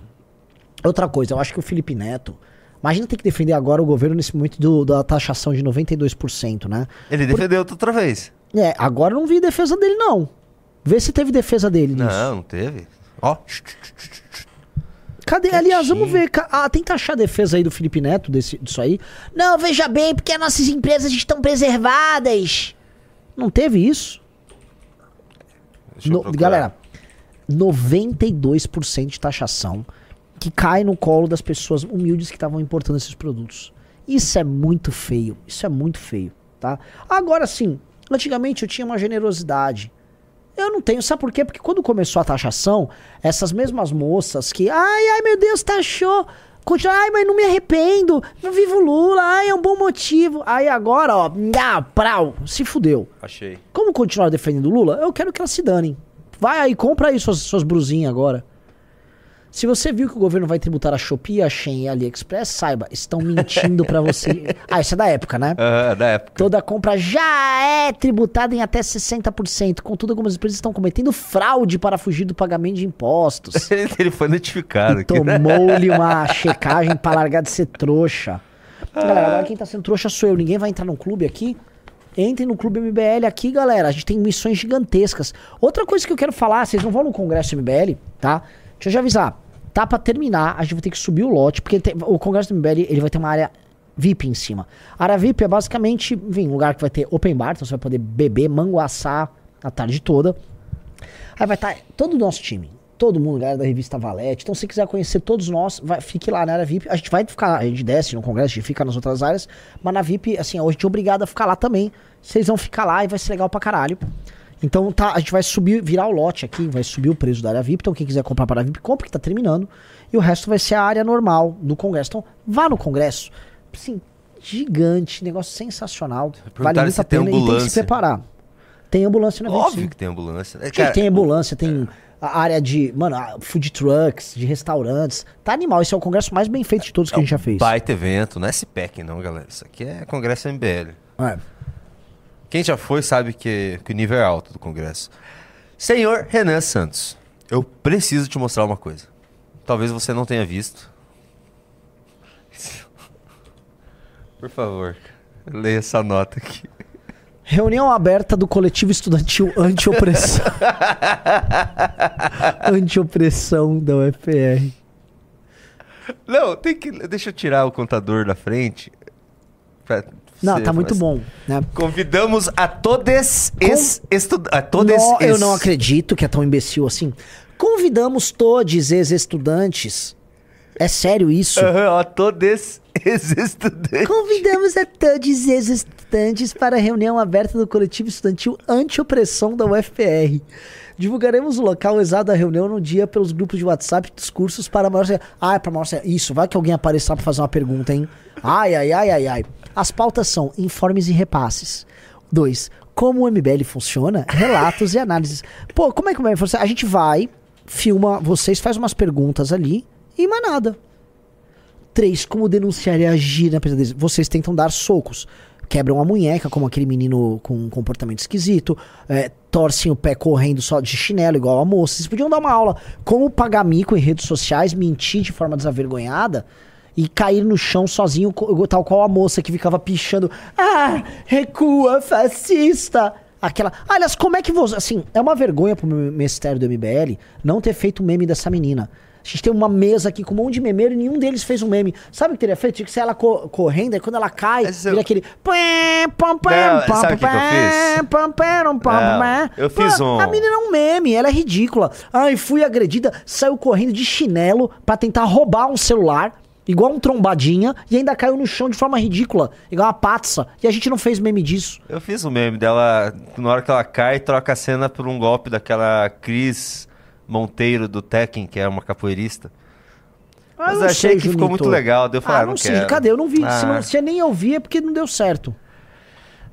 Outra coisa, eu acho que o Felipe Neto. Imagina ter que defender agora o governo nesse momento do- da taxação de 92%, né? Ele defendeu outra vez. É, agora eu não vi defesa dele, não. Vê se teve defesa dele nisso. Não, não teve. Ó. Cadê? Aliás, vamos ver. Ah, tenta achar a defesa aí do Felipe Neto desse, disso aí. Não, veja bem, porque as nossas empresas estão preservadas. Não teve isso? No- galera, 92% de taxação que cai no colo das pessoas humildes que estavam importando esses produtos. Isso é muito feio. Isso é muito feio, tá? Agora sim, antigamente eu tinha uma generosidade. Eu não tenho, sabe por quê? Porque quando começou a taxação, essas mesmas moças que, ai, ai, meu Deus, taxou. Continua, ai, mas não me arrependo, não vivo Lula, ai, é um bom motivo. Aí agora, ó, ah, prau, se fudeu. Achei. Como continuar defendendo Lula? Eu quero que elas se danem. Vai aí, compra aí suas, suas brusinhas agora. Se você viu que o governo vai tributar a Shopee, a Shein e a AliExpress, saiba, estão mentindo pra você. [LAUGHS] Ah, isso é da época, né? Ah, da época. Toda compra já é tributada em até 60%. Contudo, algumas empresas estão cometendo fraude para fugir do pagamento de impostos. [LAUGHS] Ele foi notificado E tomou-lhe uma checagem pra largar de ser trouxa. Galera, agora quem tá sendo trouxa sou eu. Ninguém vai entrar no clube aqui. Entrem no Clube MBL aqui, galera. A gente tem missões gigantescas. Outra coisa que eu quero falar, vocês não vão no Congresso MBL, tá? Deixa eu já avisar. Tá pra terminar, a gente vai ter que subir o lote, porque tem- o Congresso do MBL ele vai ter uma área VIP em cima. A área VIP é basicamente, enfim, um lugar que vai ter open bar, então você vai poder beber, manguaçar a tarde toda. Aí vai estar todo o nosso time. Todo mundo, galera da revista Valete. Então, se quiser conhecer todos nós, vai, fique lá na área VIP. A gente vai ficar, a gente desce no congresso, a gente fica nas outras áreas, mas na VIP, assim, hoje a gente é obrigado a ficar lá também. Vocês vão ficar lá e vai ser legal pra caralho. Então tá, a gente vai subir, virar o lote aqui, vai subir o preço da área VIP. Então quem quiser comprar para a VIP, compre que tá terminando. E o resto vai ser a área normal do congresso. Então vá no congresso. Assim, gigante, negócio sensacional. Vale Perguntaram muito a pena e tem que se ambulância. preparar. Tem ambulância na VIP, Óbvio sim. que tem ambulância. É, cara, tem ambulância, tem a área de, mano, food trucks, de restaurantes. Tá animal, esse é o congresso mais bem feito de todos que a gente já fez. Baita evento, não é SPEC não, galera. Isso aqui é Congresso MBL. É. Quem já foi sabe que, que o nível é alto do Congresso. Senhor Renan Santos, eu preciso te mostrar uma coisa. Talvez você não tenha visto. [LAUGHS] Por favor, leia essa nota aqui. Reunião aberta do coletivo estudantil anti-opressão. [LAUGHS] anti-opressão da UFR. Não, tem que. Deixa eu tirar o contador da frente. pra Não, ser tá muito mais- bom, né? Convidamos a todos es, estu, a todos eu não acredito que é tão imbecil assim. Convidamos todos os estudantes. É sério isso? Aham, a todos os [LAUGHS] estudantes. Convidamos a todos os estudantes para a reunião aberta do coletivo estudantil anti-opressão da UFR. Divulgaremos o local exato da reunião no dia pelos grupos de WhatsApp e discursos para maior. Ah, é para maior. Isso, vai que alguém apareça para fazer uma pergunta, hein? Ai, ai, ai, ai, ai. As pautas são informes e repasses. 2. Como o MBL funciona? Relatos e análises. Pô, como é que o MBL funciona? A gente vai, filma vocês, faz umas perguntas ali e mais nada. 3. Como denunciar e agir na pesadez? Vocês tentam dar socos. Quebram a munheca, como aquele menino com um comportamento esquisito. é, torcem o pé correndo só de chinelo, igual a moça. Vocês podiam dar uma aula como pagar mico em redes sociais, mentir de forma desavergonhada e cair no chão sozinho, tal qual a moça que ficava pichando. Ah, recua, fascista! Aquela. Aliás, como é que você. Assim, é uma vergonha pro ministério do MBL não ter feito o meme dessa menina. A gente tem uma mesa aqui com um monte de memeiro e nenhum deles fez um meme. Sabe o que teria feito? Tinha que ser ela co- correndo, aí quando ela cai, eu- vira aquele. pam, pam, Não, sabe o que que eu fiz? eu fiz um- A menina é um meme, ela é ridícula. Ai, fui agredida, saiu correndo de chinelo pra tentar roubar um celular. Igual um trombadinha, e ainda caiu no chão de forma ridícula, igual uma patsa. E a gente não fez meme disso. Eu fiz o meme dela, na hora que ela cai, troca a cena por um golpe daquela Cris Monteiro do Tekken, que é uma capoeirista. Ah, Mas eu achei sei, que ficou muito legal, daí eu falei, ah, ah, não, não sei, quero. cadê? Eu não vi. Se, Ah. não, se nem eu vi é porque não deu certo.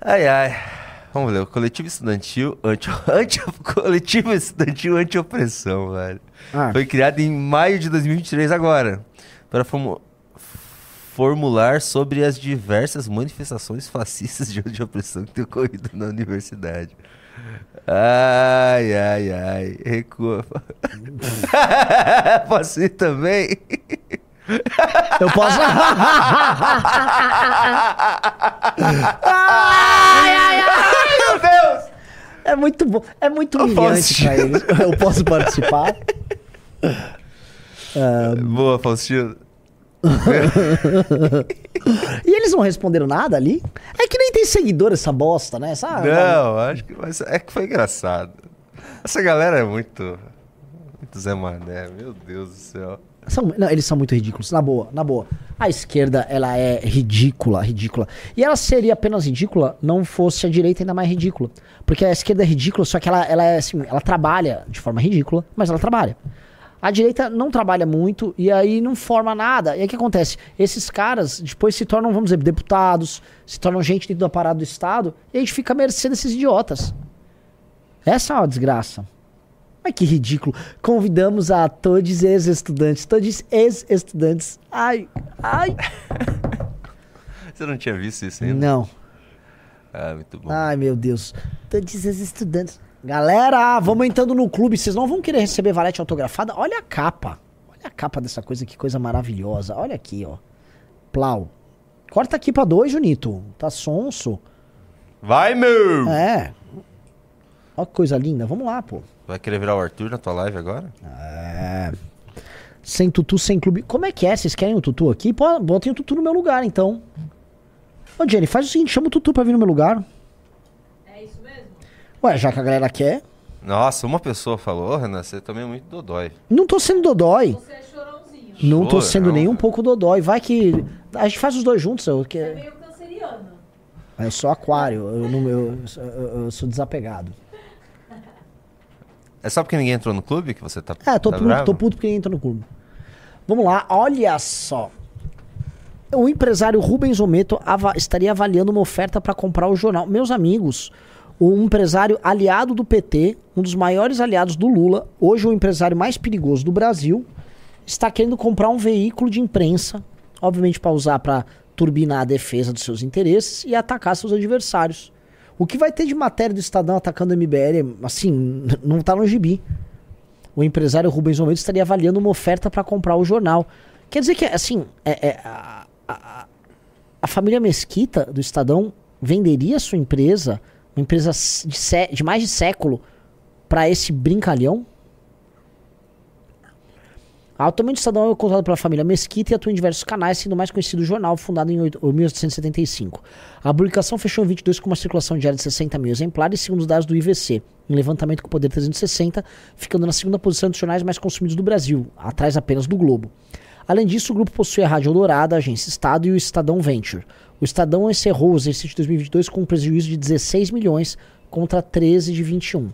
Ai, ai. Vamos ler, o coletivo estudantil anti, [LAUGHS] anti coletivo estudantil anti-opressão, velho. Ah. Foi criado em maio de 2023 agora, para formu- formular sobre as diversas manifestações [LAUGHS] fascistas de anti-opressão que têm ocorrido na universidade. Ai, ai, ai. Recua. [LAUGHS] Posso ir também? Eu posso. Meu Deus! É muito bom. É muito Eu humilhante posso-. Eu posso participar? Boa, Faustino. [LAUGHS] E eles não responderam nada ali? É que nem tem seguidor essa bosta, né? Não, acho que mas é que foi engraçado. Essa galera é muito. Muito Zé Mané, meu Deus do céu. São- não, eles são muito ridículos, na boa, na boa. A esquerda, ela é ridícula, ridícula. E ela seria apenas ridícula não fosse a direita ainda mais ridícula. Porque a esquerda é ridícula, só que ela, ela é assim, ela trabalha de forma ridícula, mas ela trabalha. A direita não trabalha muito e aí não forma nada. E aí o que acontece? Esses caras depois se tornam, vamos dizer, deputados, se tornam gente dentro do aparato do Estado, e a gente fica à mercê desses idiotas. Essa é uma desgraça. Mas que ridículo. Convidamos a todos os ex-estudantes. Todos ex-estudantes. Ai, ai. [LAUGHS] Você não tinha visto isso ainda? Não. Ah, muito bom. Ai, meu Deus. Todos os estudantes. Galera, vamos entrando no clube. Vocês não vão querer receber valete autografada? Olha a capa. Olha a capa dessa coisa, que coisa maravilhosa. Olha aqui, ó. Plau. Corta aqui pra dois, Junito. Tá sonso. Vai, meu! É. Olha que coisa linda. Vamos lá, pô. Vai querer virar o Arthur na tua live agora? Sem tutu, sem clube. Como é que é? Vocês querem o tutu aqui? Pô, botem o tutu no meu lugar, então. Ô, Jenny, faz o seguinte, chama o tutu pra vir no meu lugar. É? Ué, já que a galera quer. Nossa, uma pessoa falou, "Ô, Renan, você também é muito dodói. Não tô sendo dodói. Você é chorãozinho. Não tô Chorão. sendo nem um pouco dodói. Vai que. A gente faz os dois juntos. Eu, que... É meio canceriano. eu sou aquário. Eu, não, eu, eu- eu sou desapegado. É só porque ninguém entrou no clube que você tá É, tô, tá puto, bravo? tô puto porque entra no clube. Vamos lá, olha só. O empresário Rubens Ometo ava- estaria avaliando uma oferta para comprar o jornal. Meus amigos, o empresário aliado do PT, um dos maiores aliados do Lula, hoje o empresário mais perigoso do Brasil, está querendo comprar um veículo de imprensa, obviamente para usar para turbinar a defesa dos seus interesses e atacar seus adversários. O que vai ter de matéria do Estadão atacando o MBL, assim, não tá no gibi o empresário Rubens Almeida estaria avaliando uma oferta para comprar o jornal. Quer dizer que, assim, é- é, a, a- a família Mesquita do Estadão venderia sua empresa, uma empresa de, sé- de mais de século, para esse brincalhão? Atualmente o Estadão é controlado pela família Mesquita e atua em diversos canais, sendo o mais conhecido o jornal, fundado em oito- 1875. A publicação fechou em 22 com uma circulação diária de 60 mil exemplares, segundo os dados do IVC, em levantamento com poder 360, ficando na segunda posição dos jornais mais consumidos do Brasil, atrás apenas do Globo. Além disso, o grupo possui a Rádio Eldorado, a Agência Estado e o Estadão Venture. O Estadão encerrou o exercício de 2022 com um prejuízo de 16 milhões contra 13 de 21.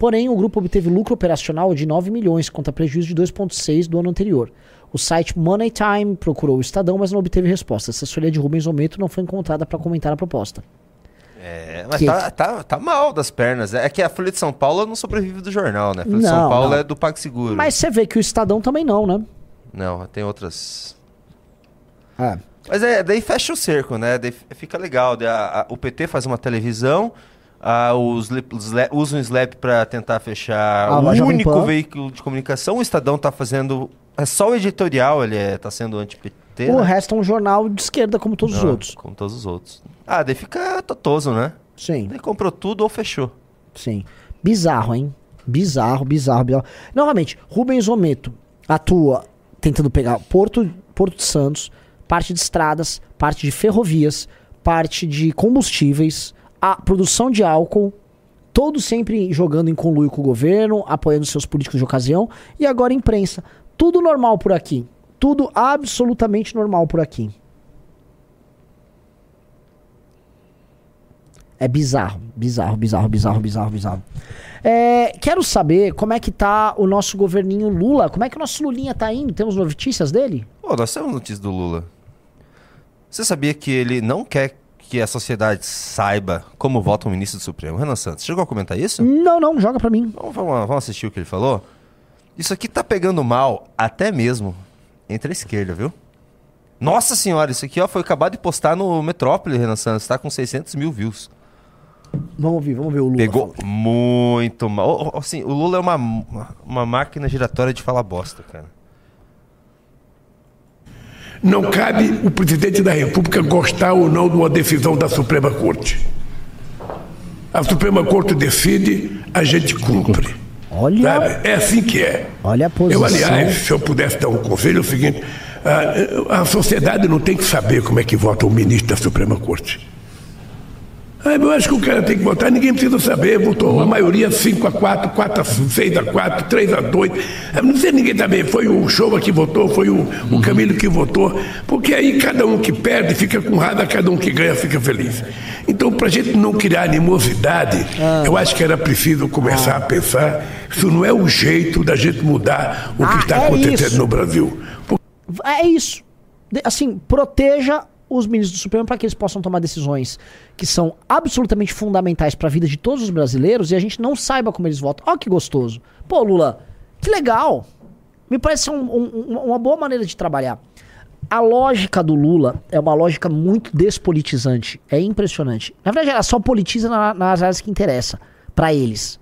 Porém, o grupo obteve lucro operacional de 9 milhões contra prejuízo de 2,6 do ano anterior. O site Money Time procurou o Estadão, mas não obteve resposta. A assessoria de Rubens Ometo não foi encontrada para comentar a proposta. É, mas Que- tá, tá, tá mal das pernas. É que a Folha de São Paulo não sobrevive do jornal, né? A Folha de Não, São Paulo não. é do PagSeguro. Mas você vê que o Estadão também não, né? Não, tem outras. É. Mas é, daí fecha o cerco, né? Daí fica legal. A- a- o PT faz uma televisão, a- os, os usam o Slap pra tentar fechar Ah, o único veículo de comunicação. O Estadão tá fazendo. É só o editorial, ele é, tá sendo anti-PT. O né? resto é um jornal de esquerda, como todos os Não, outros. Como todos os outros. Ah, daí fica totoso, né? Sim, Daí comprou tudo ou fechou. sim. Bizarro, hein? Bizarro, bizarro, bizarro. Novamente, Rubens Ometo atua tentando pegar Porto, Porto de Santos, parte de estradas, parte de ferrovias, parte de combustíveis, a produção de álcool, todos sempre jogando em conluio com o governo, apoiando seus políticos de ocasião, e agora imprensa. Tudo normal por aqui. Tudo absolutamente normal por aqui. É bizarro, bizarro, bizarro, bizarro, bizarro, bizarro. É, quero saber como é que tá o nosso governinho Lula. Como é que o nosso Lulinha tá indo? Temos notícias dele? Pô, nós temos notícias do Lula. Você sabia que ele não quer que a sociedade saiba como vota um ministro do Supremo? Renan Santos, chegou a comentar isso? Não, não, joga pra mim. Vamos, vamos, vamos assistir o que ele falou? Isso aqui tá pegando mal até mesmo entre a esquerda, viu? Nossa senhora, isso aqui ó, foi acabado de postar no Metrópole, Renan Santos. Tá com 600 mil views. Vamos ouvir, vamos ver o Lula. Pegou falando. muito mal. Assim, o Lula é uma, uma máquina giratória de falar bosta, cara. Não cabe o presidente da República gostar ou não de uma decisão da Suprema Corte. A Suprema Corte decide, a gente cumpre. Olha, Sabe? É assim que é. olha a posição. Eu, aliás, se eu pudesse dar um conselho, é o seguinte: a, a sociedade não tem que saber como é que vota o ministro da Suprema Corte. Ah, eu acho que o cara tem que votar, ninguém precisa saber. Votou a maioria 5 a 4, 4 a 6 a 4, 3 a 2. Ah, Não sei ninguém também. Foi o Showa que votou, foi o, o Camilo que votou. Porque aí cada um que perde fica com raiva, cada um que ganha fica feliz. Então, para a gente não criar animosidade, eu acho que era preciso começar a pensar: isso não é o jeito da gente mudar o que Ah, está é acontecendo isso. no Brasil. É isso. Assim, proteja os ministros do Supremo para que eles possam tomar decisões que são absolutamente fundamentais para a vida de todos os brasileiros e a gente não saiba como eles votam. Olha que gostoso. Pô, Lula, que legal. Me parece um- um- uma boa maneira de trabalhar. A lógica do Lula é uma lógica muito despolitizante. É impressionante. Na verdade, ela só politiza na- nas áreas que interessa para eles.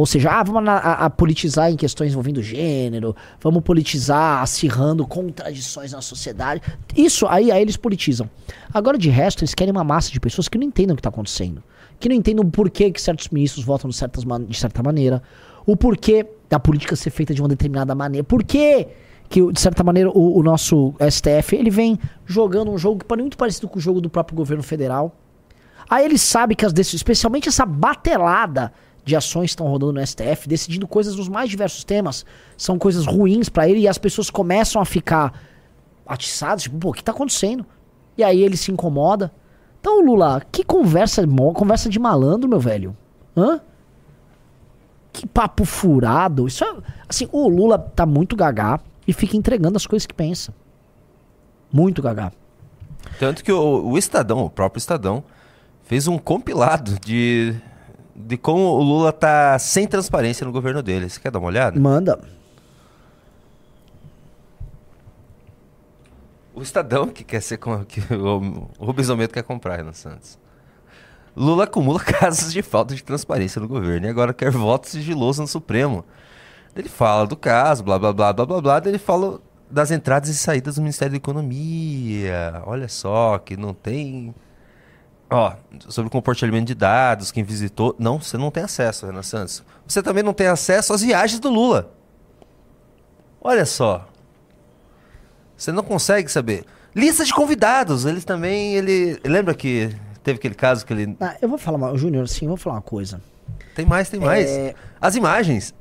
Ou seja, ah, vamos a, a politizar em questões envolvendo gênero, vamos politizar acirrando contradições na sociedade. Isso aí, aí eles politizam. Agora, de resto, eles querem uma massa de pessoas que não entendam o que está acontecendo. Que não entendam o porquê que certos ministros votam de, certas de certa maneira. O porquê da política ser feita de uma determinada maneira. Por quê que, de certa maneira, o, o nosso STF ele vem jogando um jogo que parece muito parecido com o jogo do próprio governo federal. Aí ele sabe que as decisões, especialmente essa batelada de ações estão rodando no STF, decidindo coisas nos mais diversos temas, são coisas ruins pra ele e as pessoas começam a ficar atiçadas, tipo, pô, o que tá acontecendo? E aí ele se incomoda. Então, Lula, que conversa, conversa de malandro, meu velho. Hã? Que papo furado. Isso é, assim, o Lula tá muito gagá e fica entregando as coisas que pensa. Muito gagá. Tanto que o, o Estadão, o próprio Estadão, fez um compilado de, de como o Lula tá sem transparência no governo dele. Você quer dar uma olhada? Manda. O Estadão que quer ser com, que o, o Rubens Almeida quer comprar Renan Santos. Lula acumula [LAUGHS] casos de falta de transparência no governo e agora quer voto sigiloso no Supremo. Ele fala do caso, blá blá blá blá blá blá, ele fala das entradas e saídas do Ministério da Economia. Olha só, que não tem. Ó, sobre o compartilhamento de dados, quem visitou. Não, você não tem acesso, Renan Santos. Você também não tem acesso às viagens do Lula. Olha só. Você não consegue saber. Lista de convidados. Eles também. Ele. Lembra que teve aquele caso que ele. Ah, eu vou falar, uma- Júnior, assim, eu vou falar uma coisa. Tem mais, tem mais. É. As imagens.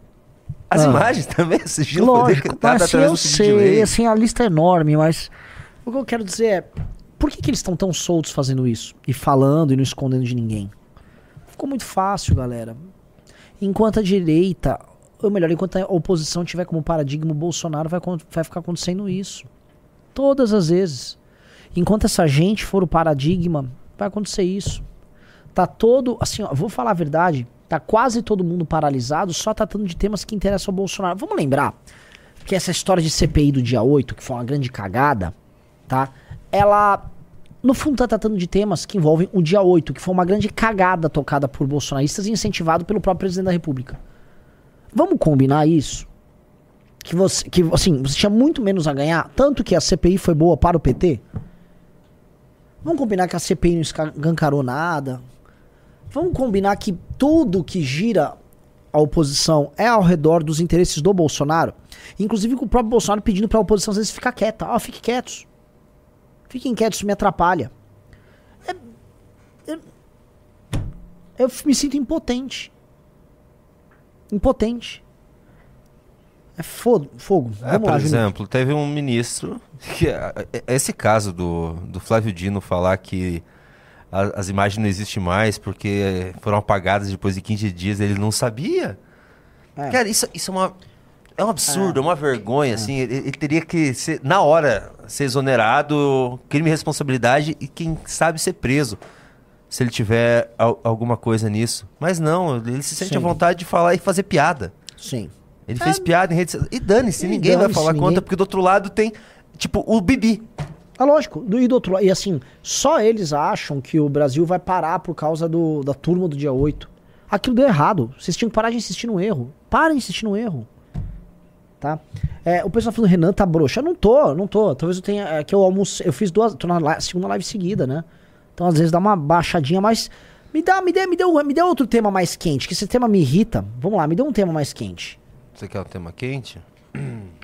As Ah. imagens também, [LAUGHS] esse foi Lógico, mas assim, eu sei, assim, a lista é enorme, mas o que eu quero dizer é, por que, que eles estão tão soltos fazendo isso? E falando e não escondendo de ninguém? Ficou muito fácil, galera. Enquanto a direita, ou melhor, enquanto a oposição tiver como paradigma o Bolsonaro, vai, vai ficar acontecendo isso. Todas as vezes. Enquanto essa gente for o paradigma, vai acontecer isso. Tá todo, assim, ó, vou falar a verdade, tá quase todo mundo paralisado só tratando de temas que interessam ao Bolsonaro. Vamos lembrar que essa história de CPI do dia 8, que foi uma grande cagada, tá? Ela, no fundo, tá tratando de temas que envolvem o dia 8, que foi uma grande cagada tocada por bolsonaristas e incentivado pelo próprio presidente da República. Vamos combinar isso? Que você, que, assim, você tinha muito menos a ganhar, tanto que a CPI foi boa para o PT? Vamos combinar que a CPI não escancarou nada? Vamos combinar que tudo que gira a oposição é ao redor dos interesses do Bolsonaro? Inclusive com o próprio Bolsonaro pedindo pra oposição às vezes ficar quieta. Ó, fique quietos. Fiquem quietos, isso me atrapalha. É- eu, eu me sinto impotente. Impotente. É fogo. fogo. É, Vamos por lá, exemplo, teve um ministro que a- a- esse caso do, do Flávio Dino falar que a- as imagens não existem mais porque foram apagadas depois de 15 dias, ele não sabia. É. Cara, isso, isso é uma é um absurdo, é, uma vergonha, assim, ele, ele teria que ser na hora ser exonerado, crime de responsabilidade e quem sabe ser preso. Se ele tiver al- alguma coisa nisso. Mas não, ele se sente Sim. à vontade de falar e fazer piada. Sim. Ele fez piada em rede social. E dane-se, ninguém vai dane-se, falar ninguém- conta, porque do outro lado tem, tipo, o Bibi. É lógico. Do, e do outro lado, e assim, só eles acham que o Brasil vai parar por causa do, da turma do dia 8. Aquilo deu errado. Vocês tinham que parar de insistir no erro. Para de insistir no erro. Tá? É, o pessoal falando, Renan tá broxa. Eu não tô, não tô. Talvez eu tenha. É que eu almocei. Eu fiz duas. Tô na li- segunda live seguida, né? Então às vezes dá uma baixadinha, mas. Me dá, me dê, me dê, um- me dê outro tema mais quente, que esse tema me irrita. Vamos lá, me dê um tema mais quente. Você quer um tema quente?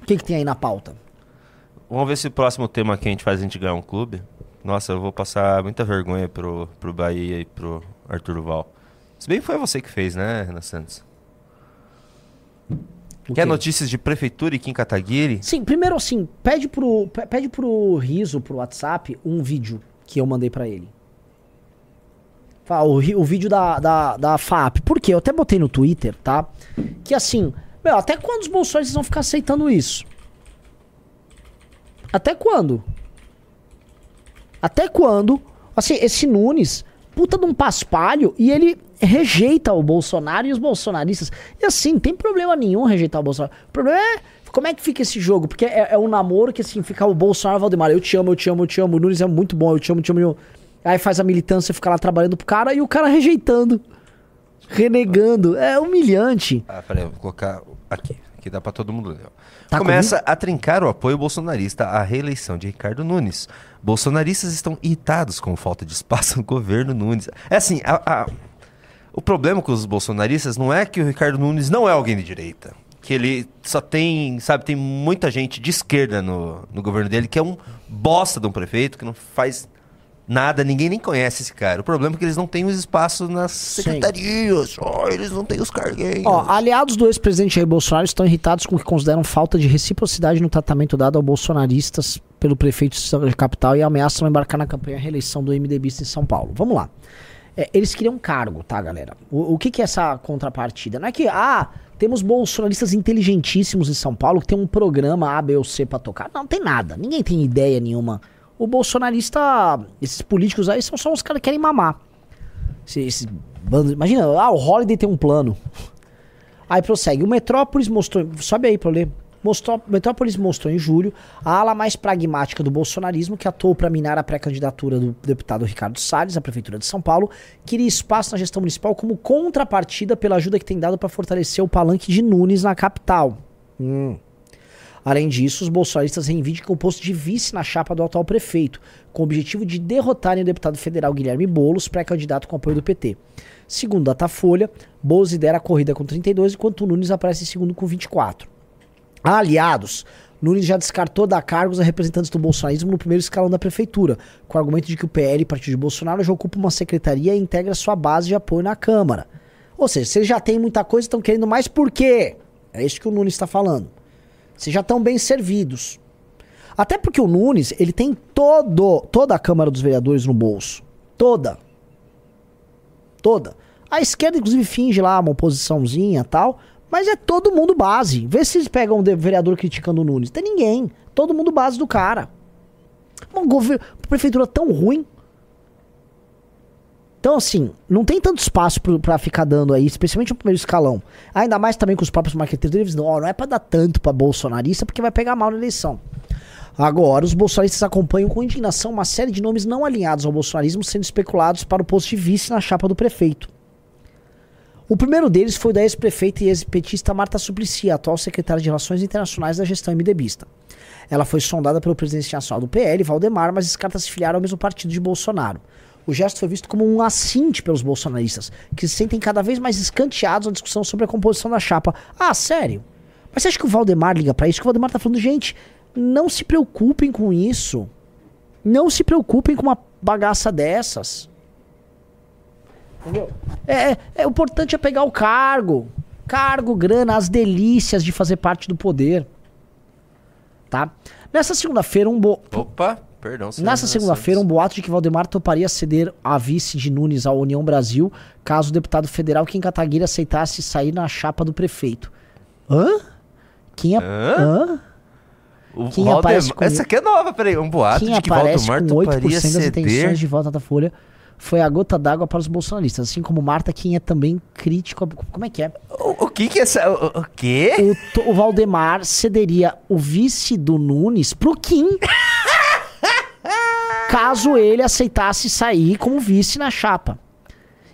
O que, que tem aí na pauta? Vamos ver se o próximo tema quente faz a gente ganhar um clube. Nossa, eu vou passar muita vergonha pro, pro Bahia e pro Arthur Duval. Se bem que foi você que fez, né, Renan Santos? O Quer quê? notícias de prefeitura e Kim Kataguiri? Sim, primeiro assim, pede pro, pe- pede pro Riso, pro WhatsApp, um vídeo que eu mandei pra ele. Fala, O, o vídeo da, da, da FAP. Por quê? Eu até botei no Twitter, tá? Que assim, meu, até quando os bolsonaristas vão ficar aceitando isso? Até quando? Até quando? Assim, esse Nunes, puta de um paspalho, e ele rejeita o Bolsonaro e os bolsonaristas. E assim, tem problema nenhum rejeitar o Bolsonaro. O problema é como é que fica esse jogo? Porque é, é um namoro que assim, fica o Bolsonaro e o Valdemar. Eu te amo, eu te amo, eu te amo. O Nunes é muito bom, eu te amo, eu te amo. eu. Aí faz a militância, fica lá trabalhando pro cara e o cara rejeitando. Renegando. É humilhante. Ah, peraí, eu vou colocar aqui. Aqui dá pra todo mundo ler. Tá Começa a trincar o apoio bolsonarista à reeleição de Ricardo Nunes. Bolsonaristas estão irritados com falta de espaço no governo Nunes. É assim, a- a- o problema com os bolsonaristas não é que o Ricardo Nunes não é alguém de direita. Que ele só tem, sabe, tem muita gente de esquerda no, no governo dele que é um bosta de um prefeito que não faz Nada, ninguém nem conhece esse cara. O problema é que eles não têm os espaços nas secretarias. Oh, eles não têm os carguinhos. Ó, aliados do ex-presidente Jair Bolsonaro estão irritados com o que consideram falta de reciprocidade no tratamento dado ao bolsonaristas pelo prefeito de capital e ameaçam embarcar na campanha reeleição do MDBista em São Paulo. Vamos lá. É, eles queriam cargo, tá, galera? O, o que, que é essa contrapartida? Não é que, ah, temos bolsonaristas inteligentíssimos em São Paulo que tem um programa A, B ou C pra tocar. Não, tem nada. Ninguém tem ideia nenhuma. O bolsonarista, esses políticos aí são só os caras que querem mamar. Esse, esse bando- imagina, ah, o Holiday tem um plano. Aí prossegue. O Metrópolis mostrou. Sobe aí pra eu ler. Mostrou, Metrópolis mostrou em julho a ala mais pragmática do bolsonarismo, que atuou para minar a pré-candidatura do deputado Ricardo Salles à Prefeitura de São Paulo, queria espaço na gestão municipal como contrapartida pela ajuda que tem dado para fortalecer o palanque de Nunes na capital. Hum. Além disso, os bolsonaristas reivindicam o posto de vice na chapa do atual prefeito, com o objetivo de derrotarem o deputado federal Guilherme Boulos, pré-candidato com apoio do PT. Segundo Datafolha, Boulos lidera a corrida com 32, enquanto Nunes aparece em segundo com 24. Aliados, Nunes já descartou dar cargos a representantes do bolsonarismo no primeiro escalão da prefeitura, com o argumento de que o PL, partido de Bolsonaro, já ocupa uma secretaria e integra sua base de apoio na Câmara. Ou seja, se já têm muita coisa, estão querendo mais por quê? É isso que o Nunes está falando. Vocês já estão bem servidos. Até porque o Nunes, ele tem todo, toda a Câmara dos Vereadores no bolso. Toda. Toda. A esquerda, inclusive, finge lá uma oposiçãozinha tal. Mas é todo mundo base. Vê se eles pegam um vereador criticando o Nunes. Tem ninguém. Todo mundo base do cara. Uma prefeitura tão ruim. Então, assim, não tem tanto espaço pra ficar dando aí, especialmente no primeiro escalão. Ainda mais também com os próprios marqueteiros, eles não, ó, não é pra dar tanto pra bolsonarista, porque vai pegar mal na eleição. Agora, os bolsonaristas acompanham com indignação uma série de nomes não alinhados ao bolsonarismo sendo especulados para o posto de vice na chapa do prefeito. O primeiro deles foi da ex-prefeita e ex-petista Marta Suplicy, atual secretária de Relações Internacionais da gestão MDBista. Ela foi sondada pelo presidente nacional do PL, Valdemar, mas descarta se filiar ao mesmo partido de Bolsonaro. O gesto foi visto como um assinte pelos bolsonaristas, que se sentem cada vez mais escanteados na discussão sobre a composição da chapa. Ah, sério? Mas você acha que o Valdemar liga pra isso? Que o Valdemar tá falando, gente, não se preocupem com isso. Não se preocupem com uma bagaça dessas. Entendeu? É, é, é, o importante é pegar o cargo. Cargo, grana, as delícias de fazer parte do poder. Tá? Nessa segunda-feira, um bo... Opa, perdão. Nessa segunda-feira, um boato de que Valdemar toparia ceder a vice de Nunes à União Brasil, caso o deputado federal Kim Kataguiri aceitasse sair na chapa do prefeito. Hã? Quem, a... Hã? Hã? O Quem Valdemar- com- Essa aqui é nova, peraí. Um boato Quem de que Valdemar com 8% toparia das ceder. intenções de volta da Folha foi a gota d'água para os bolsonaristas, assim como Marta, quem é também crítico. a- Como é que é? O, o que que é essa... O, o quê? O, o Valdemar cederia o vice do Nunes pro Kim. [LAUGHS] caso ele aceitasse sair como vice na chapa.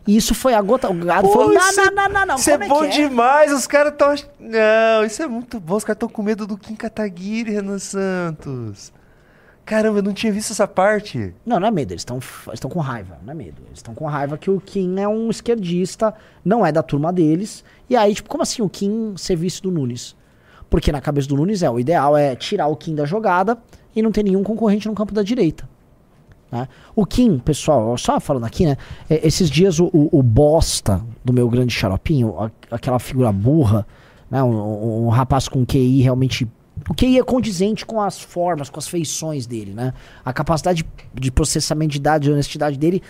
E isso foi a gota. O gado Pô, falou: não, isso é- não, não, não, não. Isso é como bom que demais, os caras estão... Não, isso é muito bom, os caras estão com medo do Kim Kataguiri, Renan Santos. Caramba, eu não tinha visto essa parte. Não, não é medo, eles estão com raiva, não é medo. Eles estão com raiva que o Kim é um esquerdista, não é da turma deles. E aí, tipo, como assim o Kim ser vice do Nunes? Porque na cabeça do Nunes é o ideal é tirar o Kim da jogada e não ter nenhum concorrente no campo da direita. né? O Kim, pessoal, só falando aqui, né? é, Esses dias o, o- o bosta do meu grande xaropinho, aquela figura burra, né? Um, um- um rapaz com QI realmente. O QI é condizente com as formas, com as feições dele, né? A capacidade de processamento de dados e honestidade dele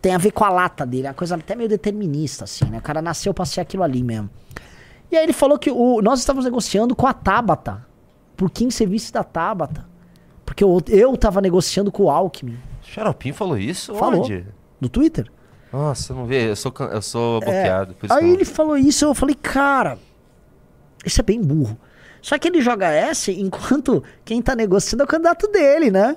tem a ver com a lata dele, é uma coisa até meio determinista, assim, né? O cara nasceu pra ser aquilo ali mesmo. E aí ele falou que o, nós estávamos negociando com a Tabata, por Kim ser vice da Tabata. Porque eu, eu tava negociando com o Alckmin. Xaropinho falou isso? Falou. Onde? No Twitter? Nossa, não vê, eu sou, eu sou bloqueado. por isso Aí que ele falou isso, eu falei, cara, isso é bem burro. Só que ele joga essa enquanto quem tá negociando é o candidato dele, né?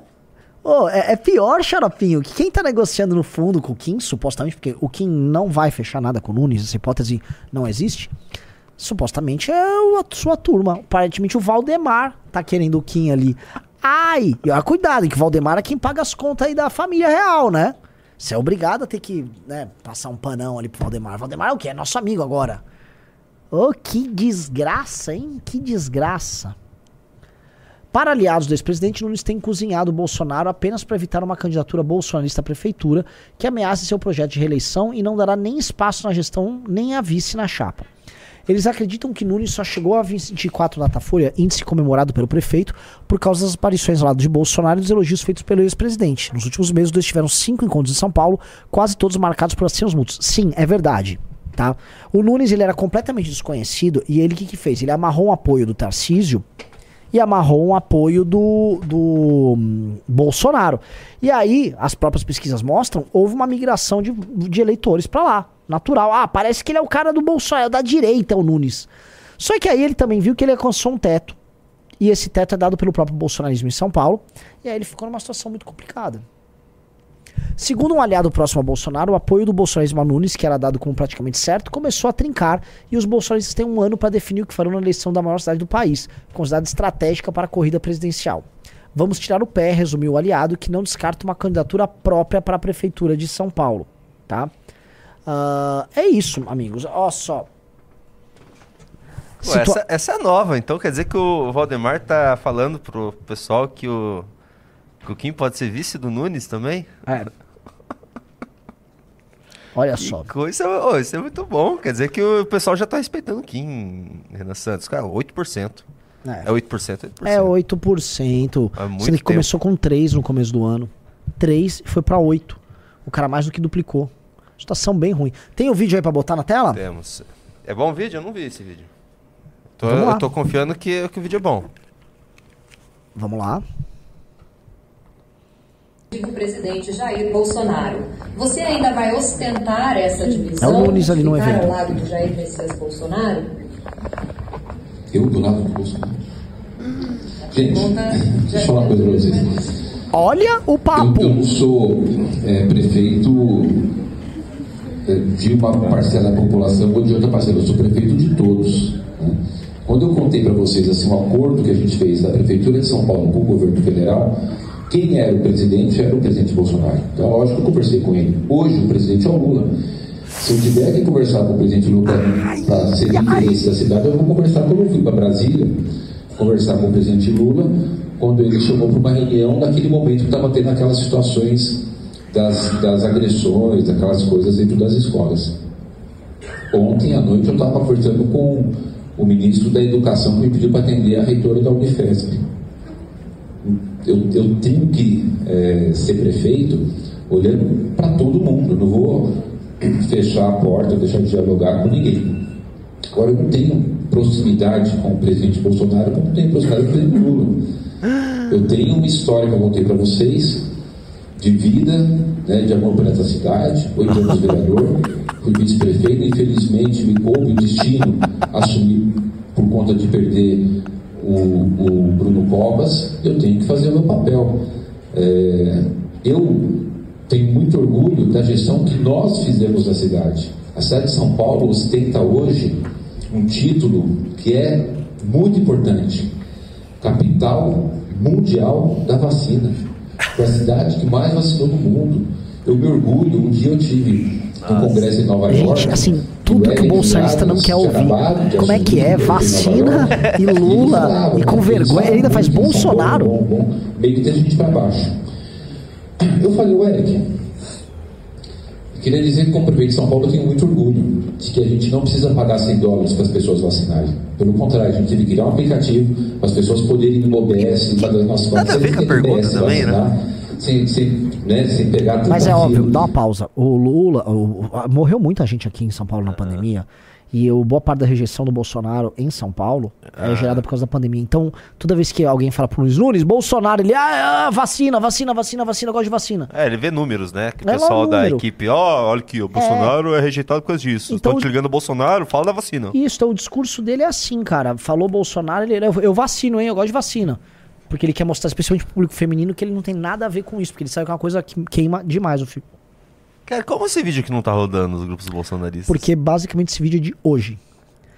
Ô, é, é pior, Xaropinho, que quem tá negociando no fundo com o Kim, supostamente, porque o Kim não vai fechar nada com o Nunes, essa hipótese não existe. Supostamente é a sua turma. Aparentemente o Valdemar tá querendo o Kim ali. Ai, cuidado, que o Valdemar é quem paga as contas aí da família real, né? Você é obrigado a ter que né, passar um panão ali pro Valdemar. Valdemar é o quê? É nosso amigo agora. Ô, que desgraça, hein? Que desgraça. Para aliados do ex-presidente, Nunes tem cozinhado Bolsonaro apenas para evitar uma candidatura bolsonarista à prefeitura que ameace seu projeto de reeleição e não dará nem espaço na gestão nem a vice na chapa. Eles acreditam que Nunes só chegou a 24 Datafolha, índice comemorado pelo prefeito, por causa das aparições lado de Bolsonaro e dos elogios feitos pelo ex-presidente. Nos últimos meses, dois tiveram cinco encontros em São Paulo, quase todos marcados por acertos mútuos. Sim, é verdade. Tá? O Nunes ele era completamente desconhecido e ele o que, que fez? Ele amarrou um apoio do Tarcísio e amarrou um apoio do, do hum, Bolsonaro. E aí, as próprias pesquisas mostram, houve uma migração de, de eleitores para lá. Natural. Ah, parece que ele é o cara do Bolsonaro, é da direita, o Nunes. Só que aí ele também viu que ele alcançou um teto. E esse teto é dado pelo próprio bolsonarismo em São Paulo. E aí ele ficou numa situação muito complicada. Segundo um aliado próximo a Bolsonaro, o apoio do bolsonarismo a Nunes, que era dado como praticamente certo, começou a trincar e os bolsonaristas têm um ano para definir o que farão na eleição da maior cidade do país, considerada estratégica para a corrida presidencial. Vamos tirar o pé, resumiu o aliado, que não descarta uma candidatura própria para a prefeitura de São Paulo. Tá? Ah, é isso, amigos. Ó só. Situa- essa, essa é nova, então quer dizer que o Valdemar tá falando pro pessoal que o, que o Kim pode ser vice do Nunes também? É. Olha Que só. coisa, ô, isso é muito bom. Quer dizer que o pessoal já tá respeitando o Kim, Renan Santos. Cara, 8%. É 8%, 8%. É 8%. Há muito Sendo que começou com 3 no começo do ano. 3 e foi pra 8. O cara mais do que duplicou. Situação bem ruim. Tem o vídeo aí pra botar na tela? Temos. É bom o vídeo? Eu não vi esse vídeo. Tô- eu tô confiando que, que o vídeo é bom. Vamos lá. O presidente Jair Bolsonaro. Você ainda vai ostentar essa divisão? É o Nunes ali no evento. ao lado de Jair Messias Bolsonaro? Eu do lado do Bolsonaro. Gente, Pergunta [LAUGHS] deixa eu falar uma coisa pra vocês. Olha o Eu, papo. eu não sou é, prefeito é, de uma parcela da população ou de outra parcela, eu sou prefeito de todos. né? Quando eu contei para vocês assim, o acordo que a gente fez da Prefeitura de São Paulo com o governo federal, quem era o presidente era o presidente Bolsonaro. Então, lógico que eu conversei com ele. Hoje, o presidente é o Lula. Se eu tiver que conversar com o presidente Lula para ser interesse da cidade, eu vou conversar quando eu fui para Brasília, conversar com o presidente Lula, quando ele chamou para uma reunião naquele momento que estava tendo aquelas situações das, das agressões, aquelas coisas dentro das escolas. Ontem à noite eu estava conversando com o ministro da Educação que me pediu para atender a reitora da Unifesp. Eu, eu tenho que eh, ser prefeito olhando para todo mundo, eu não vou fechar a porta, deixar de dialogar com ninguém. Agora, eu não tenho proximidade com o presidente Bolsonaro como tenho proximidade com o presidente Lula. Eu tenho uma história que eu contei para vocês de vida, né, de amor por essa cidade, oito anos vereador, fui vice-prefeito, infelizmente me coube o destino assumir por conta de perder o, o Bruno Covas, eu tenho que fazer o meu papel. É, eu tenho muito orgulho da gestão que nós fizemos na cidade. A cidade de São Paulo ostenta hoje um título que é muito importante: capital mundial da vacina. Foi a cidade que mais vacinou no mundo. Eu me orgulho. Um dia eu tive um congresso em Nova Gente, York. assim, tudo o que o bolsonarista não quer ouvir. Como é que é? Vacina e Lula, e com né, vergonha, ele ainda faz Bolsonaro. Bom, bom, bom. Meio que tem gente para baixo. Eu falei, o Eric, queria dizer que como prefeito de São Paulo eu tenho muito orgulho de que a gente não precisa pagar 100 dólares para as pessoas vacinarem. Pelo contrário, a gente teve que criar um aplicativo para as pessoas poderem ir no OBS, fazer as nossas Nada a ver com a pergunta também, né? Sem, sem, né, sem pegar tanta Mas é óbvio, dá uma pausa. O Lula, o- morreu muita gente aqui em São Paulo na pandemia. E o, boa parte da rejeição do Bolsonaro em São Paulo é gerada por causa da pandemia. Então, toda vez que alguém fala pro Luiz Nunes, Bolsonaro, ele, ah, ah, vacina, vacina, vacina, vacina, eu gosto de vacina. É, ele vê números, né? Que o É pessoal o da equipe, ó, olha aqui, o Bolsonaro é, rejeitado por causa disso. Então- Estão te ligando o Bolsonaro, fala da vacina. Isso, então o discurso dele é assim, cara. Falou Bolsonaro, ele, eu, eu vacino, hein, eu gosto de vacina. Porque ele quer mostrar, especialmente pro público feminino, que ele não tem nada a ver com isso. Porque ele sabe que é uma coisa que queima demais o filme. Cara, como esse vídeo que não tá rodando nos grupos bolsonaristas? Porque basicamente esse vídeo é de hoje.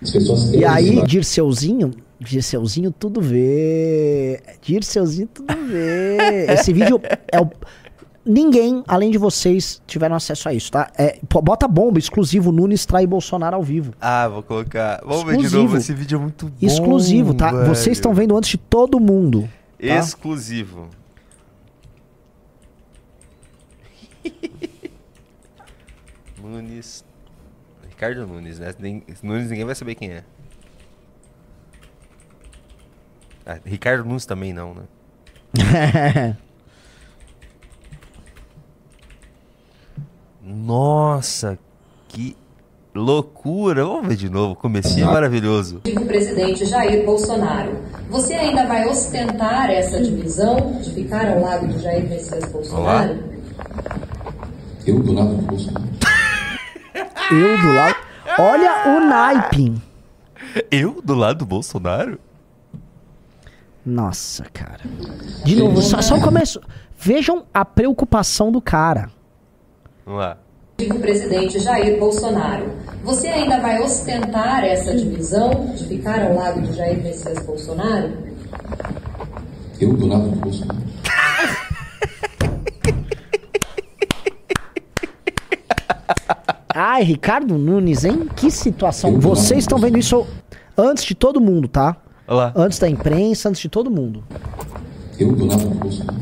As pessoas E aí. Dirceuzinho, Dirceuzinho tudo vê. Dirceuzinho tudo vê. Esse vídeo é o. Ninguém, além de vocês, tiveram acesso a isso, tá? É, bota bomba, exclusivo, Nunes trai Bolsonaro ao vivo. Ah, vou colocar. Vamos ver de Exclusivo. novo. Esse vídeo é muito bom. Exclusivo, tá? velho. Vocês estão vendo antes de todo mundo. Exclusivo. [LAUGHS] Nunes. Ricardo Nunes, né? Nem- Nunes ninguém vai saber quem é. Ah, Ricardo Nunes também não, né? [LAUGHS] Nossa, que loucura! Vamos ver de novo. Comecinho maravilhoso. O presidente Jair Bolsonaro. Você ainda vai ostentar essa divisão de ficar ao lado de Jair Messias Bolsonaro? Eu do lado do Bolsonaro. [LAUGHS] Eu do lado. Olha o naipe. Eu do lado do Bolsonaro? Nossa, cara. De novo, só, só o começo. Vejam a preocupação do cara. Vamos lá. O presidente Jair Bolsonaro. Você ainda vai ostentar essa divisão de ficar ao lado de Jair Messias Bolsonaro? Eu do lado do Bolsonaro. [LAUGHS] Ai, Ricardo Nunes, hein? Que situação. Vocês estão vendo isso antes de todo mundo, tá? Olha lá. Antes da imprensa, antes de todo mundo. Eu do lado do Bolsonaro.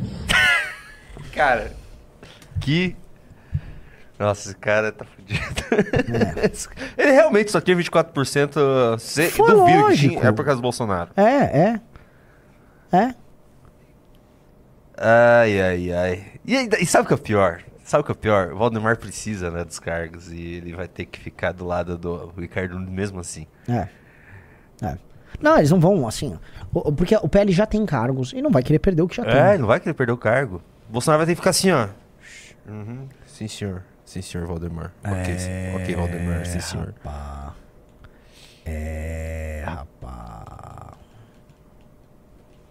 Cara, que. Nossa, esse cara tá fudido. [LAUGHS] Ele realmente só tinha 24%. Se... Foi Duvido que tinha. É por causa do Bolsonaro. É, é. É. Ai, ai, ai. E, e sabe o que é o pior? Sabe o que é o pior? O Valdemar precisa, né, dos cargos. E ele vai ter que ficar do lado do Ricardo mesmo assim. É. É. Não, eles não vão, assim. o- Porque o PL já tem cargos e não vai querer perder o que já É, tem. ele não vai querer perder o cargo. O Bolsonaro vai ter que ficar assim, ó. Uhum. Sim, senhor. Sim, senhor Valdemar. Ok, sim. ok, Valdemar. Sim, senhor. É, rapaz.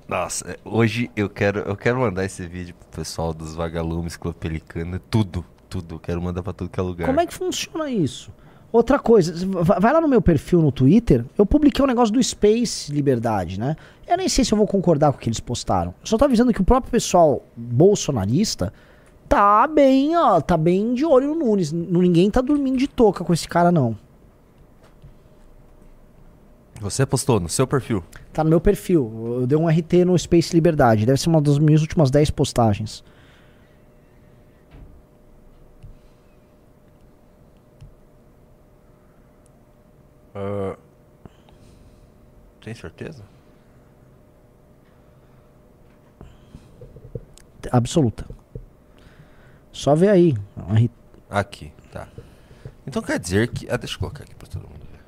Nossa, é, hoje eu quero, eu quero mandar esse vídeo pro pessoal dos vagalumes, clopelicano, tudo, tudo. Quero mandar pra tudo que é lugar. Como é que funciona isso? Outra coisa, va- vai lá no meu perfil no Twitter, eu publiquei um negócio do Space Liberdade, né? Eu nem sei se eu vou concordar com o que eles postaram. Eu só tô avisando que o próprio pessoal bolsonarista tá bem, ó, tá bem de olho no Nunes. Ninguém tá dormindo de touca com esse cara, não. Você postou no seu perfil. Tá no meu perfil. Eu dei um RT no Space Liberdade. Deve ser uma das minhas últimas 10 postagens. Tem certeza? Absoluta. Só ver aí. Aqui, tá. Então quer dizer que. Ah, deixa eu colocar aqui pra todo mundo ver.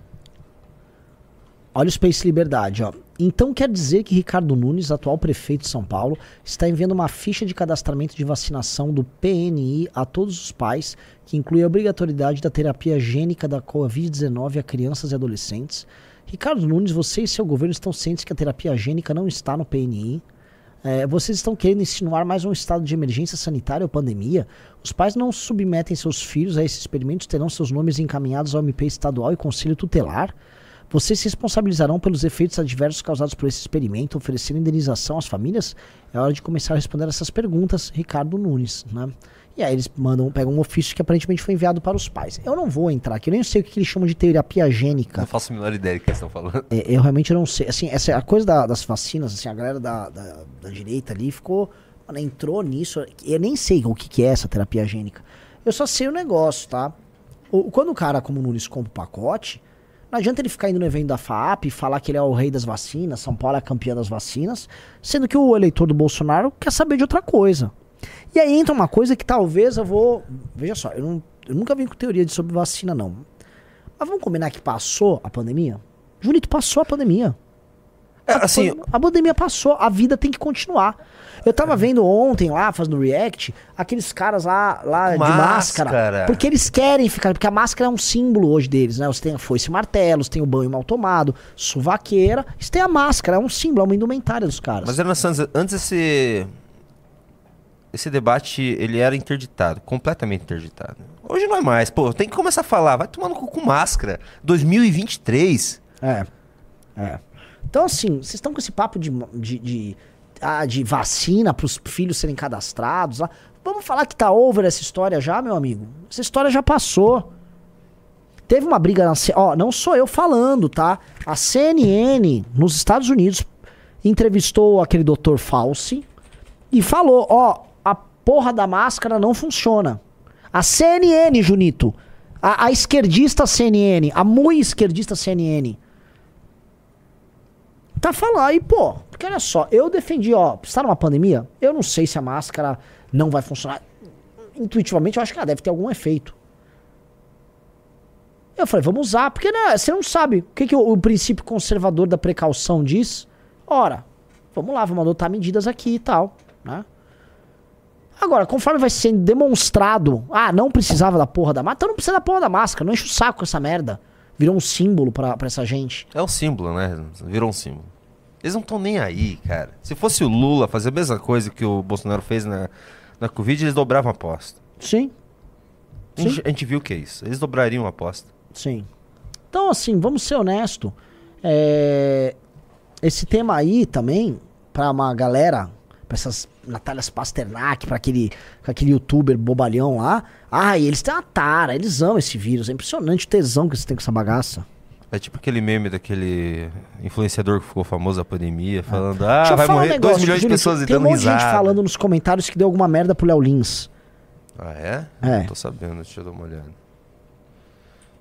Olha o Space Liberdade, ó. Então quer dizer que Ricardo Nunes, atual prefeito de São Paulo, está enviando uma ficha de cadastramento de vacinação do PNI a todos os pais, que inclui a obrigatoriedade da terapia gênica da Covid-19 a crianças e adolescentes. Ricardo Nunes, você e seu governo estão cientes que a terapia gênica não está no PNI. É, vocês estão querendo insinuar mais um estado de emergência sanitária ou pandemia? Os pais não submetem seus filhos a esses experimentos, terão seus nomes encaminhados ao MP estadual e conselho tutelar? Vocês se responsabilizarão pelos efeitos adversos causados por esse experimento, oferecendo indenização às famílias? É hora de começar a responder essas perguntas, Ricardo Nunes, né? E aí eles mandam, pegam um ofício que aparentemente foi enviado para os pais. Eu não vou entrar aqui, eu nem sei o que eles chamam de terapia gênica. Não faço a menor ideia do que eles estão falando. É, eu realmente não sei. Assim, essa a coisa da- das vacinas, assim, a galera da, da, da direita ali ficou. Mano, entrou nisso. Eu nem sei o que, que é essa terapia gênica. Eu só sei o negócio, tá? O- quando o cara, como o Nunes, compra o pacote, não adianta ele ficar indo no evento da FAP e falar que ele é o rei das vacinas, São Paulo é campeão das vacinas, sendo que o eleitor do Bolsonaro quer saber de outra coisa. E aí entra uma coisa que talvez eu vou. Veja só, eu, não- eu nunca vim com teoria de sobre vacina, não. Mas vamos combinar que passou a pandemia? Julito, passou a pandemia. É, assim, A pandemia passou, a vida tem que continuar. Eu tava vendo ontem lá, fazendo react, aqueles caras lá, lá de máscara. Máscara. Porque eles querem ficar. Porque a máscara é um símbolo hoje deles, né? Você tem a foice e martelos, tem o banho mal tomado, suvaqueira. Isso tem a máscara, é um símbolo, é uma indumentária dos caras. Mas era Santos, antes esse esse debate ele era interditado, completamente interditado. Hoje não é mais. Pô, tem que começar a falar, vai tomando cu com máscara. 2023. É. É. Então, assim, vocês estão com esse papo de, de, de, ah, de vacina para os filhos serem cadastrados lá. Vamos falar que tá over essa história já, meu amigo? Essa história já passou. Teve uma briga na. Ó, não sou eu falando, tá? A CNN, nos Estados Unidos, entrevistou aquele doutor Fauci e falou: ó, porra da máscara não funciona. A CNN, Junito, a, a esquerdista CNN, a muito esquerdista CNN, tá falando aí, pô, porque olha só, eu defendi, ó, está numa pandemia, eu não sei se a máscara não vai funcionar. Intuitivamente, eu acho que ela deve ter algum efeito. Eu falei, vamos usar, porque né, você não sabe o que, que o, o princípio conservador da precaução diz. Ora, vamos lá, vamos adotar medidas aqui e tal, né? Agora, conforme vai sendo demonstrado, ah, não precisava da porra da máscara, então não precisa da porra da máscara, não enche o saco com essa merda. Virou um símbolo pra, pra essa gente. É um símbolo, né? Virou um símbolo. Eles não estão nem aí, cara. Se fosse o Lula fazer a mesma coisa que o Bolsonaro fez na, na Covid, eles dobravam a aposta. Sim, A gente, a gente viu o que é isso. Eles dobrariam a aposta. sim. Então, assim, vamos ser honesto. É, esse tema aí também, pra uma galera, pra essas Natálias Pasternak, pra aquele, pra aquele youtuber bobalhão lá. Ai, eles têm uma tara, eles amam esse vírus. É impressionante o tesão que eles têm com essa bagaça. É tipo aquele meme daquele influenciador que ficou famoso na pandemia, falando: Ah, Deixa eu vai falar um morrer 2 negócio, milhões de pessoas e Tem um dando monte de gente risada. falando nos comentários que deu alguma merda pro Léo Lins. Ah, é? É. Não tô sabendo, deixa eu dar uma olhada.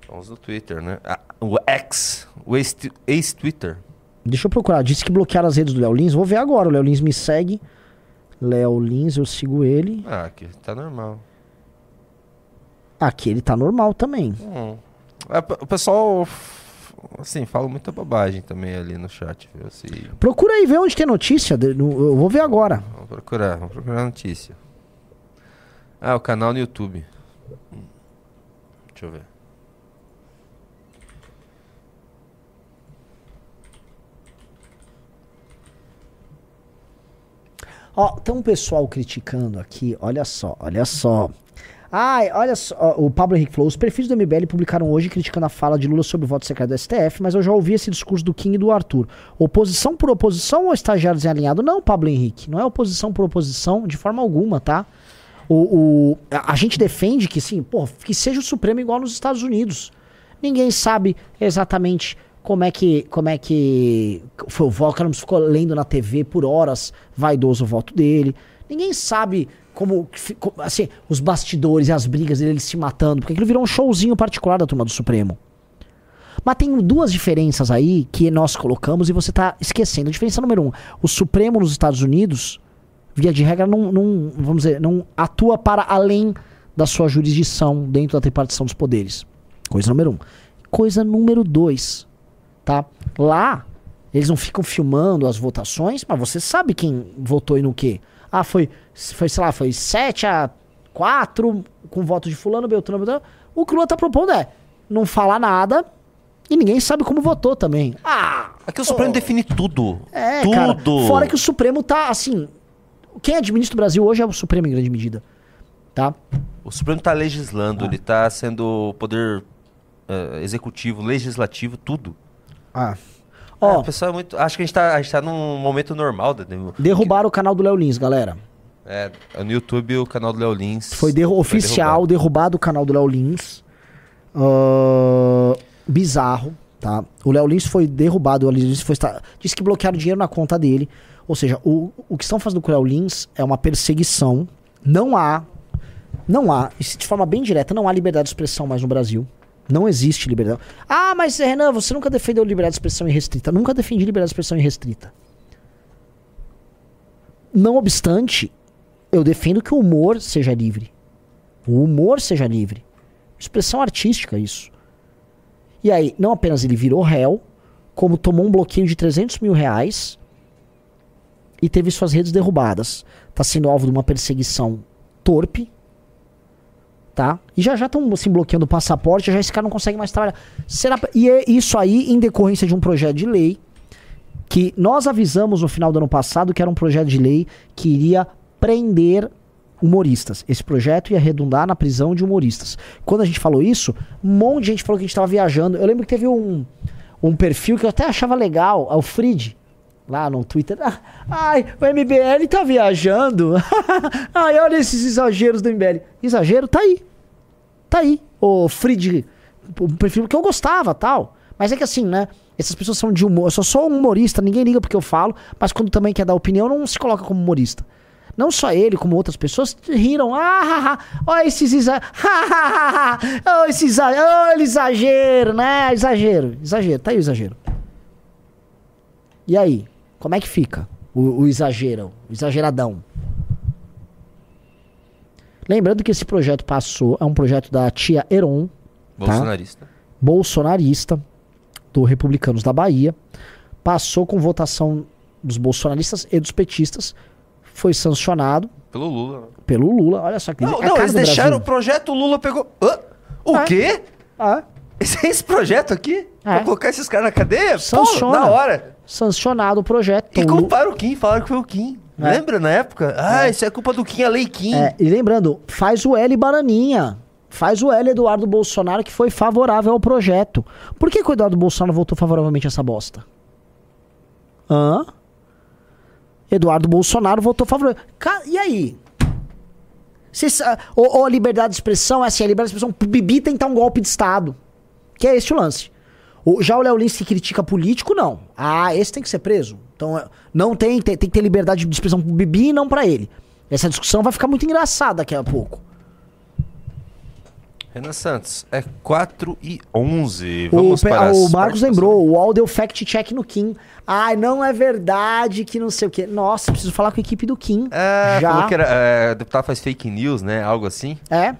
Vamos no Twitter, né? Ah, o X, o ex- ex-Twitter. Deixa eu procurar. Disse que bloquearam as redes do Léo Lins. Vou ver agora. O Léo Lins me segue. Léo Lins, eu sigo ele. ah, aqui tá normal. Aqui ele tá normal também. Hum. É, o pessoal, assim, fala muita bobagem também ali no chat, viu? Se... Procura aí, vê onde tem notícia. de- no- Eu vou ver agora. Vamos procurar, vamos procurar notícia. Ah, o canal no YouTube. Hum. Deixa eu ver. Ó, tem um pessoal criticando aqui. Olha só, olha só. Ai, olha só. O Pablo Henrique falou: os perfis do MBL publicaram hoje criticando a fala de Lula sobre o voto secreto do STF, mas eu já ouvi esse discurso do Kim e do Arthur. Oposição por oposição ou estagiários em alinhado? Não, Pablo Henrique. Não é oposição por oposição de forma alguma, tá? O, o- a, a gente defende que, sim, pô, que seja o Supremo igual nos Estados Unidos. Ninguém sabe exatamente como é que como é que foi o voto. Ficou lendo na TV por horas vaidoso o voto dele. Ninguém sabe como, assim, os bastidores e as brigas dele, ele se matando, porque aquilo virou um showzinho particular da turma do Supremo. Mas tem duas diferenças aí que nós colocamos e você tá esquecendo. A diferença número um, o Supremo nos Estados Unidos, via de regra, não, não, vamos dizer, não atua para além da sua jurisdição dentro da tripartição dos poderes. Coisa número um. Coisa número dois, tá? Lá, eles não ficam filmando as votações, mas você sabe quem votou e no quê. Ah, foi, foi sei lá, foi 7 a 4 com voto de fulano, Beltrano, Beltrano. O que o Lula tá propondo é não falar nada e ninguém sabe como votou também. Ah, Aqui o Supremo define tudo. é, tudo. cara. Fora que o Supremo tá, assim... Quem administra o Brasil hoje é o Supremo em grande medida, tá? O Supremo tá legislando, Ah. ele tá sendo poder eh, executivo, legislativo, tudo. Ah. É, Ó, o pessoal é muito. Acho que a gente tá, a gente tá num momento normal. Derrubaram o canal do Léo Lins, galera. É, no YouTube o canal do Léo Lins. Foi derru oficial, derrubado. derrubado o canal do Léo Lins. Ah, bizarro, tá? O Léo Lins foi derrubado, o Léo Lins foi disse que bloquearam dinheiro na conta dele. Ou seja, o, o que estão fazendo com o Léo Lins é uma perseguição. Não há, não há, de forma bem direta, não há liberdade de expressão mais no Brasil. Não existe liberdade. Ah, mas Renan, você nunca defendeu liberdade de expressão irrestrita. Nunca defendi liberdade de expressão irrestrita. Não obstante, eu defendo que o humor seja livre. O humor seja livre. Expressão artística, isso. E aí, não apenas ele virou réu, como tomou um bloqueio de 300 mil reais e teve suas redes derrubadas. Tá sendo alvo de uma perseguição torpe, tá? E já já estão assim, bloqueando o passaporte, já esse cara não consegue mais trabalhar. Será, e é isso aí em decorrência de um projeto de lei que nós avisamos no final do ano passado que era um projeto de lei que iria prender humoristas. Esse projeto ia redundar na prisão de humoristas. Quando a gente falou isso, um monte de gente falou que a gente estava viajando. Eu lembro que teve um, um perfil que eu até achava legal, é o Frid, lá no Twitter. Ah, Ai, o MBL tá viajando. [LAUGHS] Ai, olha esses exageros do MBL. Exagero tá aí. Tá aí. O Frid, um perfil que eu gostava tal. Mas é que assim, né? Essas pessoas são de humor. Eu só sou um humorista, ninguém liga porque eu falo, mas quando também quer dar opinião, não se coloca como humorista. Não só ele, como outras pessoas riram. Ah, olha esses exageros. [LAUGHS] oh, esse. Oh, exagero, né? Exagero. Exagero. Tá aí o exagero. E aí? Como é que fica o, o exagero? O exageradão? Lembrando que esse projeto passou, é um projeto da tia Heron, Bolsonarista. bolsonarista, do Republicanos da Bahia. Passou com votação dos bolsonaristas e dos petistas. Foi sancionado Pelo Lula. né? pelo Lula. Olha só que Não, é não, eles deixaram o Brasil. projeto, o Lula pegou. Hã? O É. quê? Ah, Esse, esse projeto aqui? Pra colocar esses caras na cadeia? Sanciona. Pô, da hora. Sancionado o projeto. E O culparam o Kim, falaram que foi o Kim. É. Lembra na época? Ah, isso é culpa do Kim, a lei Kim. É, e lembrando, faz o L Bananinha. Faz o L Eduardo Bolsonaro que foi favorável ao projeto. Por que, que o Eduardo Bolsonaro votou favoravelmente a essa bosta? Hã? Eduardo Bolsonaro votou favorável. E aí? Cês, ah, ou, ou a liberdade de expressão, é assim, a liberdade de expressão, pro Bibi tentar um golpe de Estado. Que é esse o lance. O, já o Léo Lins que critica político, não. Ah, esse tem que ser preso. Então, é, não tem, tem, tem que ter liberdade de expressão pro Bibi e não pra ele. Essa discussão vai ficar muito engraçada daqui a pouco. Renan Santos, é 4 e 11. O, Vamos pe- para o Marcos lembrou, o UOL deu fact-check no Kim. Ai, não é verdade que não sei o quê. Nossa, preciso falar com a equipe do Kim. É, Já. falou que era, é, o deputado faz fake news, né? Algo assim. É?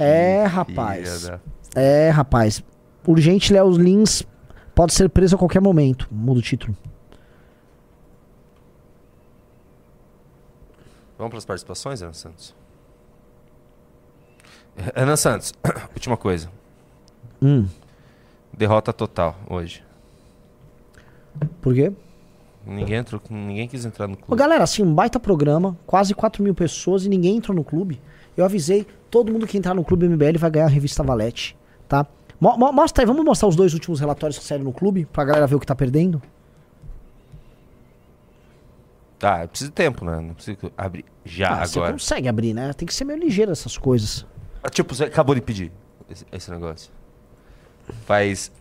É, rapaz. Filha É, rapaz. Urgente Léo Lins pode ser preso a qualquer momento. Muda o título. Vamos para as participações, Renan Santos? Renan Santos, [COUGHS] última coisa. Hum. Derrota total hoje. Por quê? Ninguém, entrou, ninguém quis entrar no Ô, clube. galera, assim, um baita programa, quase 4 mil pessoas e ninguém entrou no clube. Eu avisei, todo mundo que entrar no clube MBL vai ganhar a revista Valete, tá? Mo- mo- mostra aí, vamos mostrar os dois últimos relatórios que saíram no clube, pra galera ver o que tá perdendo. Ah, eu preciso de tempo, né? Não preciso abrir já Ah, Você agora. consegue abrir, né? Tem que ser meio ligeiro essas coisas. Ah, Tipo, você acabou de pedir esse, esse negócio. Faz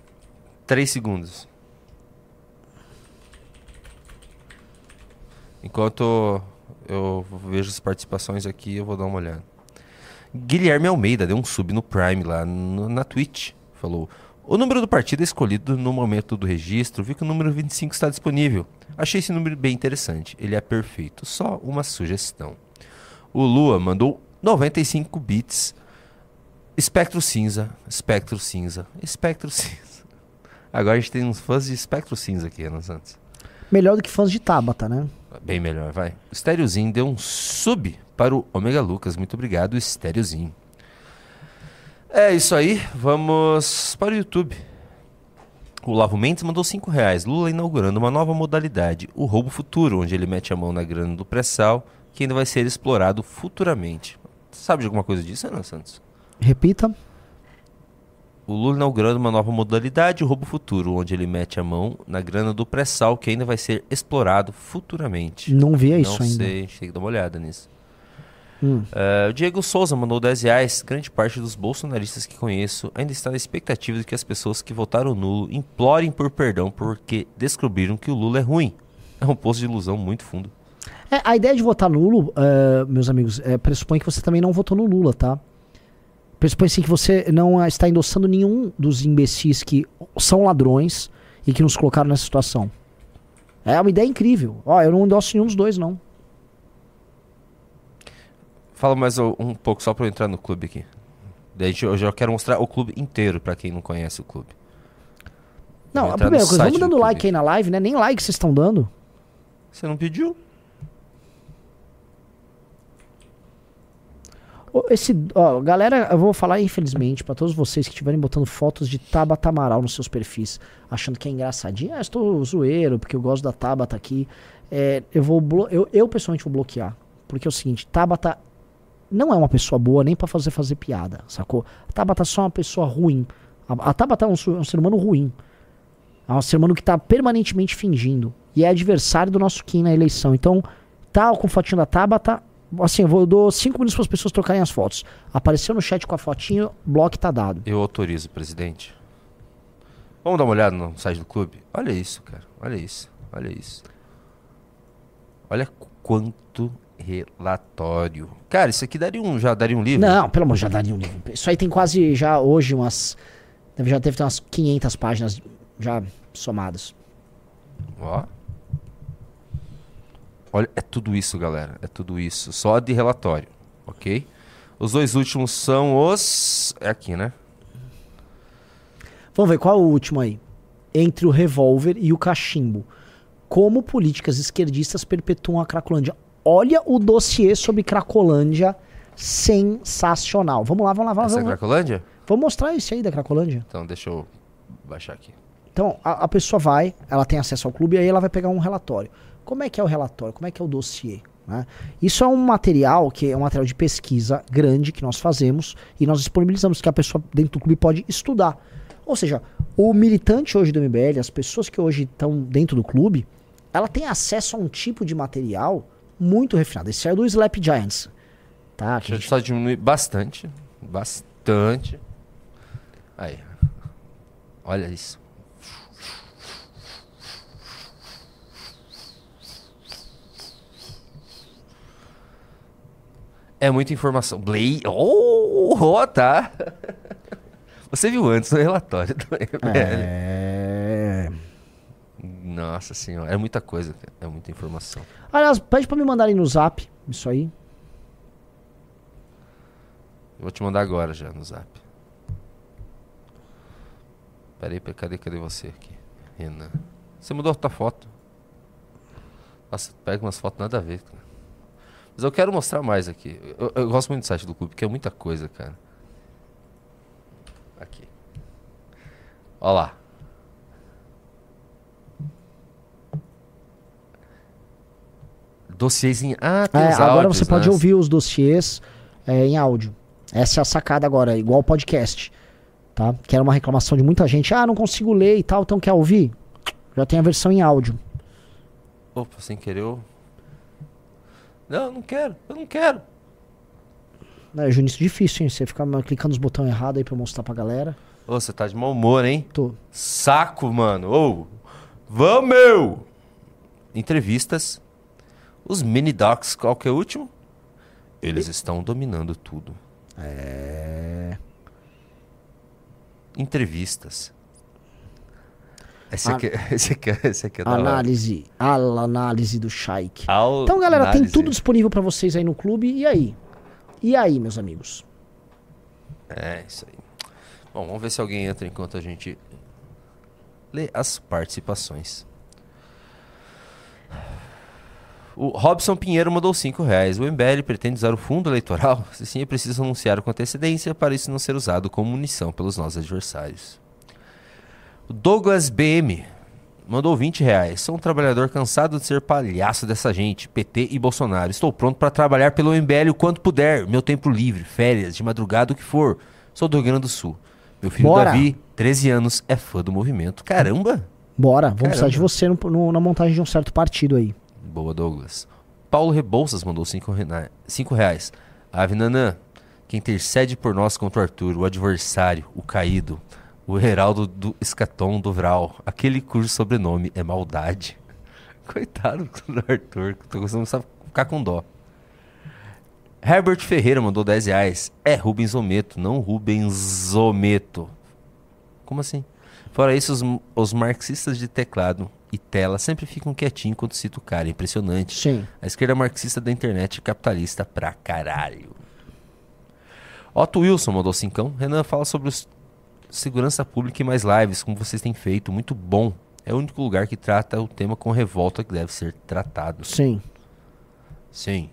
3 segundos. Enquanto eu vejo as participações aqui, eu vou dar uma olhada. Guilherme Almeida deu um sub no Prime lá no- na Twitch. Falou: O número do partido é escolhido no momento do registro. Vi que o número 25 está disponível. Achei esse número bem interessante. Ele é perfeito. Só uma sugestão. O Lua mandou 95 bits. Espectro cinza, espectro cinza, espectro cinza. Agora a gente tem uns fãs de espectro cinza aqui, Renan Santos. Melhor do que fãs de Tabata, né? Bem melhor, vai. O Estériozinho deu um sub para o Omega Lucas. Muito obrigado, Estériozinho. É isso aí, vamos para o YouTube. O Lavo Mendes mandou 5 reais. Lula inaugurando uma nova modalidade, o roubo futuro, onde ele mete a mão na grana do pré-sal, que ainda vai ser explorado futuramente. Sabe de alguma coisa disso, Renan Santos? Repita. O Lula inaugurando uma nova modalidade, o roubo futuro, onde ele mete a mão na grana do pré-sal, que ainda vai ser explorado futuramente. Não vi isso Não ainda. sei, a gente tem que dar uma olhada nisso. Hum. Eh, o Diego Souza mandou 10 reais. Grande parte dos bolsonaristas que conheço ainda está na expectativa de que as pessoas que votaram nulo implorem por perdão porque descobriram que o Lula é ruim. É um poço de ilusão muito fundo. É, a ideia de votar nulo, eh, meus amigos, é, pressupõe que você também não votou no Lula, tá? Pressupõe sim que você não está endossando nenhum dos imbecis que são ladrões e que nos colocaram nessa situação. É uma ideia incrível. Ó, eu não endosso nenhum dos dois, não. Fala mais um, pouco só para eu entrar no clube aqui. Daí eu já quero mostrar o clube inteiro para quem não conhece o clube. Não, a primeira coisa, vamos do dando like aí na live, né? Nem like vocês estão dando. Você não pediu? Esse, ó, galera, eu vou falar infelizmente pra todos vocês que estiverem botando fotos de Tabata Amaral nos seus perfis, achando que é engraçadinho. Ah, estou zoeiro porque eu gosto da Tabata aqui. É, eu vou eu, eu pessoalmente vou bloquear, porque é o seguinte, Tabata não é uma pessoa boa nem pra fazer fazer piada, sacou? A Tabata é só uma pessoa ruim. A, a Tabata é um, su- um ser humano ruim. É um ser humano que tá permanentemente fingindo e é adversário do nosso Kim na eleição. Então, tá com fotinho da Tabata, assim, eu, vou, eu dou cinco minutos para as pessoas trocarem as fotos. Apareceu no chat com a fotinho, bloco tá dado. Eu autorizo, presidente. Vamos dar uma olhada no site do clube? Olha isso, cara. Olha isso. Olha isso. Olha quanto relatório. Cara, isso aqui daria um, já daria um livro? Não, pelo amor, já daria um livro. Isso aí tem quase já hoje umas. Já ter umas 500 páginas já somadas. Ó. Olha, é tudo isso, galera. É tudo isso. Só de relatório, ok? Os dois últimos são os. É aqui, né? Vamos ver qual é o último aí. Entre o revólver e o cachimbo. Como políticas esquerdistas perpetuam a Cracolândia. Olha o dossiê sobre Cracolândia. Sensacional. Vamos lá, vamos lá, vamos é lá. Vamos, Cracolândia? vamos mostrar esse aí da Cracolândia. Então, deixa eu baixar aqui. Então, a, a pessoa vai, ela tem acesso ao clube e aí ela vai pegar um relatório. Como é que é o relatório? Como é que é o dossiê? né? Isso é um material que é um material de pesquisa grande que nós fazemos e nós disponibilizamos que a pessoa dentro do clube pode estudar. Ou seja, o militante hoje do MBL, as pessoas que hoje estão dentro do clube, ela tem acesso a um tipo de material muito refinado. Esse é do Slap Giants. Tá? que a eu gente- só diminuir bastante. Bastante. Aí. Olha isso. É muita informação. Blay. Oh, oh, tá. [LAUGHS] Você viu antes no relatório do MBL. É... Nossa senhora. É muita coisa. É muita informação. Aliás, pede pra me mandarem no zap isso aí. Eu vou te mandar agora já no zap. Peraí, pe- cadê, cadê você aqui? Renan. Você mudou a tua foto. Nossa, pega umas fotos nada a ver, cara. Mas eu quero mostrar mais aqui. Eu, eu gosto muito do site do clube, porque é muita coisa, cara. Aqui. Ó lá. Dossiês em... Ah, tem É, os agora áudios, você pode né? ouvir os dossiês é, em áudio. Essa é a sacada agora, igual podcast. Tá? Que era uma reclamação de muita gente. Ah, não consigo ler e tal, então quer ouvir? Já tem a versão em áudio. Opa, sem querer eu... Não, não quero, eu não quero. É, Juninho, isso é difícil, hein? Você ficar clicando nos botões errados aí pra mostrar pra galera. Ô, você tá de mau humor, hein? Tô. Saco, mano. Ô, vamos, meu! Entrevistas. Os mini docs, qual que é o último? Eles estão dominando tudo. É. Entrevistas. Esse aqui, esse [LAUGHS] aqui, esse aqui é hora. Análise. A análise do Shaik. Ao- Então, galera, tem análise. tudo disponível pra vocês aí no clube. E aí? E aí, meus amigos? É, isso aí. Bom, vamos ver se alguém entra enquanto a gente lê as participações. O Robson Pinheiro mandou 5 reais. O MBL pretende usar o fundo eleitoral? Se sim, é preciso anunciar com antecedência para isso não ser usado como munição pelos nossos adversários. O Douglas BM mandou 20 reais. Sou um trabalhador cansado de ser palhaço dessa gente, PT e Bolsonaro. Estou pronto para trabalhar pelo MBL o quanto puder. Meu tempo livre, férias, de madrugada, o que for. Sou do Rio Grande do Sul. Meu filho Bora. Davi, 13 anos, é fã do movimento. Caramba! Bora, vamos precisar Caramba. de você no- no- na montagem de um certo partido aí. Boa, Douglas. Paulo Rebouças mandou 5 cinco reais. Ave Nanã, que intercede por nós contra o Arthur, o adversário, o caído, o heraldo do escatom do Vral, aquele cujo sobrenome é maldade. [LAUGHS] Coitado do Arthur, que tô começando a ficar com dó. Herbert Ferreira mandou 10 reais. É Rubens Ometo, não Rubens Ometo. Como assim? Fora isso, os, os marxistas de teclado e tela sempre ficam quietinhos quando cita o cara. É Impressionante. Sim. A esquerda marxista da internet é capitalista pra caralho. Otto Wilson mandou cincão. Renan fala sobre os segurança pública e mais lives, como vocês têm feito. Muito bom. É o único lugar que trata o tema com revolta que deve ser tratado. Sim. Sim.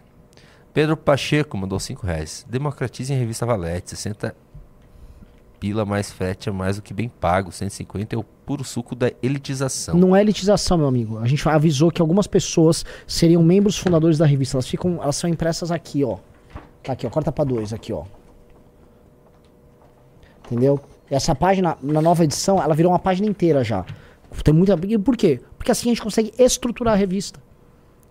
Pedro Pacheco mandou 5 reais. Democratizem a revista Valete. 60 pila mais frete é mais do que bem pago. 150 é o puro suco da elitização. Não é elitização, meu amigo. A gente avisou que algumas pessoas seriam membros fundadores da revista. Elas ficam, elas são impressas aqui, ó. Tá aqui, ó. Corta pra dois, aqui, ó. Entendeu? Essa página, na nova edição, ela virou uma página inteira já. Tem muita. Por quê? Porque assim a gente consegue estruturar a revista.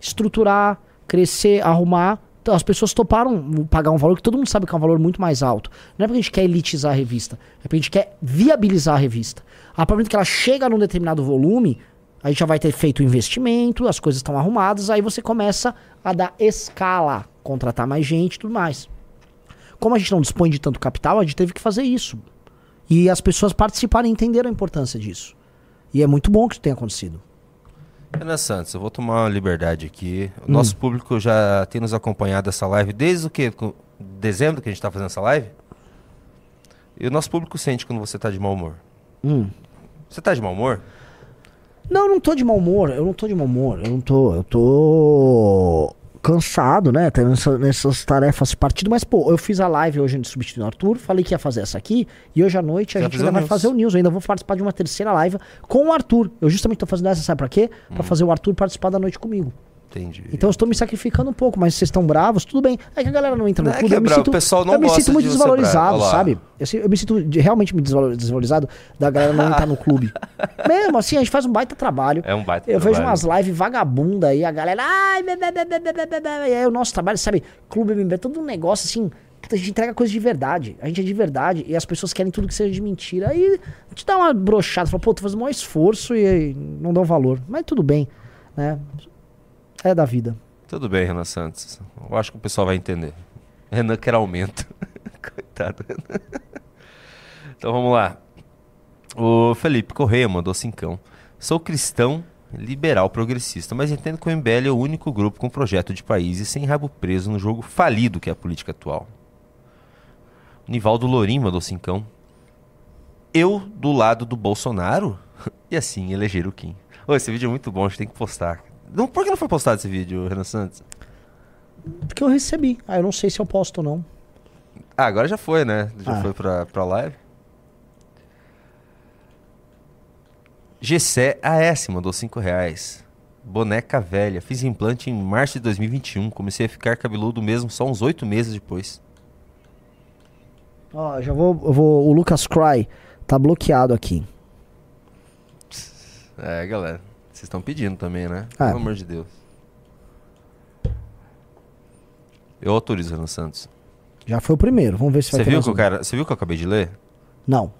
Estruturar, crescer, arrumar Então, as pessoas toparam pagar um valor que todo mundo sabe que é um valor muito mais alto. Não é porque a gente quer elitizar a revista, é porque a gente quer viabilizar a revista. A partir do momento que ela chega num determinado volume, a gente já vai ter feito o investimento, as coisas estão arrumadas, aí você começa a dar escala, contratar mais gente e tudo mais. Como a gente não dispõe de tanto capital, a gente teve que fazer isso. E as pessoas participaram e entenderam a importância disso. E é muito bom que isso tenha acontecido. Renan Santos, eu vou tomar uma liberdade aqui. O nosso público já tem nos acompanhado essa live desde o que? Dezembro que a gente tá fazendo essa live? E o nosso público sente quando você tá de mau humor. Hum. Você tá de mau humor? Não, eu não tô de mau humor. Eu não tô de mau humor. Eu não tô. Eu tô cansado, né? Tendo essa- nessas tarefas partido. Mas, pô, eu fiz a live hoje de substituindo o Arthur. Falei que ia fazer essa aqui. E hoje à noite a gente ainda vai news. fazer o news. Eu ainda vou participar de uma terceira live com o Arthur. Eu justamente tô fazendo essa, sabe pra quê? Pra Hum. fazer o Arthur participar da noite comigo. Entendi. Então eu estou me sacrificando um pouco, mas vocês estão bravos, tudo bem. É que a galera não entra no não é clube, é eu me bravo, sinto, o pessoal não eu me sinto muito desvalorizado, sabe? Eu, eu, me sinto de, realmente me desvalorizado da galera não entrar no clube. [LAUGHS] Mesmo assim, a gente faz um baita trabalho. É um baita eu trabalho. vejo umas lives vagabunda aí, a galera, ai, bê, meu bê, e aí o nosso trabalho, sabe? Clube MB, é todo um negócio assim, a gente entrega coisa de verdade. A gente é de verdade e as pessoas querem tudo que seja de mentira. Aí te dá uma brochada, fala, pô, tu faz o maior esforço e não dá um valor. Mas tudo bem, né? É da vida. Tudo bem, Renan Santos. Eu acho que o pessoal vai entender. Renan quer aumento. [LAUGHS] Coitado. Então vamos lá. O Felipe Correia mandou cincão. Sou cristão, liberal, progressista, mas entendo que o MBL é o único grupo com projeto de país e sem rabo preso no jogo falido que é a política atual. Nivaldo Lorim mandou cincão. Eu do lado do Bolsonaro? [LAUGHS] E assim eleger o Kim. Ô, esse vídeo é muito bom, a gente tem que postar. Não, por que não foi postado esse vídeo, Renan Santos? Porque eu recebi, ah, eu não sei se eu posto ou não. Ah, agora já foi, né? Já Ah. foi pra, pra live. Gessé AS mandou 5 reais. Boneca velha. Fiz implante em março de 2021. Comecei a ficar cabeludo mesmo só uns 8 meses depois. Ó, já vou, vou. O Lucas Cry tá bloqueado aqui. É, galera. Vocês estão pedindo também, né? Ah. Pelo amor de Deus. Eu autorizo, Renan Santos. Já foi o primeiro. Vamos ver se vai Você ter viu, mais que o um. cara, você viu que eu acabei de ler? Não.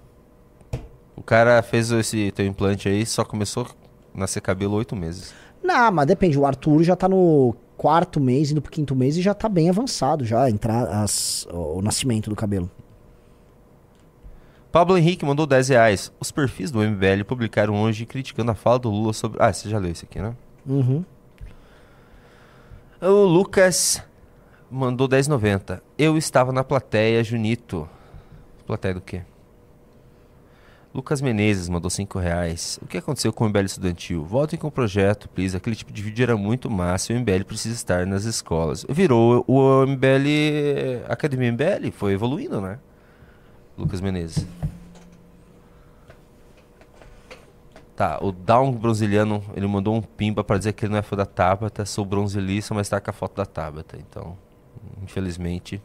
O cara fez esse teu implante aí, só começou a nascer cabelo 8 meses. Não, mas depende. O Arthur já tá no quarto mês, indo pro quinto mês e já tá bem avançado já entrar as, o nascimento do cabelo. Pablo Henrique mandou 10 reais. Os perfis do MBL publicaram hoje criticando a fala do Lula sobre. Ah, você já leu isso aqui, né? Uhum. O Lucas mandou 10,90. Eu estava na plateia, Junito. Plateia do quê? Lucas Menezes mandou 5 reais. O que aconteceu com o MBL estudantil? Voltem com o projeto, please. Aquele tipo de vídeo era muito massa e o MBL precisa estar nas escolas. Virou o MBL. Academia MBL foi evoluindo, né? Lucas Menezes. Tá, o Down Bronziliano, ele mandou um pimba pra dizer que ele não é fã da Tabata, sou bronzilista, mas tá com a foto da Tabata. Então, infelizmente,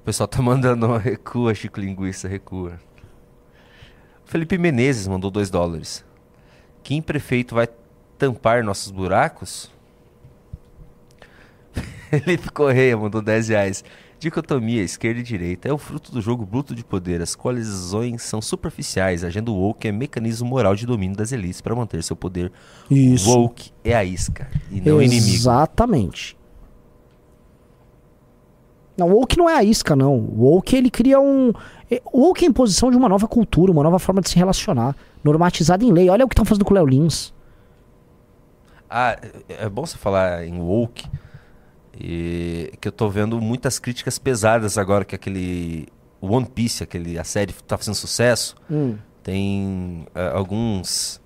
o pessoal tá [LAUGHS] mandando recua, Chico Linguiça, recua. Felipe Menezes mandou 2 dólares. Quem prefeito vai tampar nossos buracos? [LAUGHS] Felipe Correia mandou 10 reais. Dicotomia, esquerda e direita, é o fruto do jogo bruto de poder. As colisões são superficiais. A agenda woke é mecanismo moral de domínio das elites para manter seu poder. Isso. Woke é a isca e não o inimigo. Exatamente. Não, o woke não é a isca, não. O woke, ele cria um... é- woke é a imposição de uma nova cultura, uma nova forma de se relacionar, normatizada em lei. Olha o que estão fazendo com o Léo Lins. Ah, é é bom você falar em woke. E que eu tô vendo muitas críticas pesadas agora que aquele One Piece, aquele a série tá fazendo sucesso. Hum. Tem ah, alguns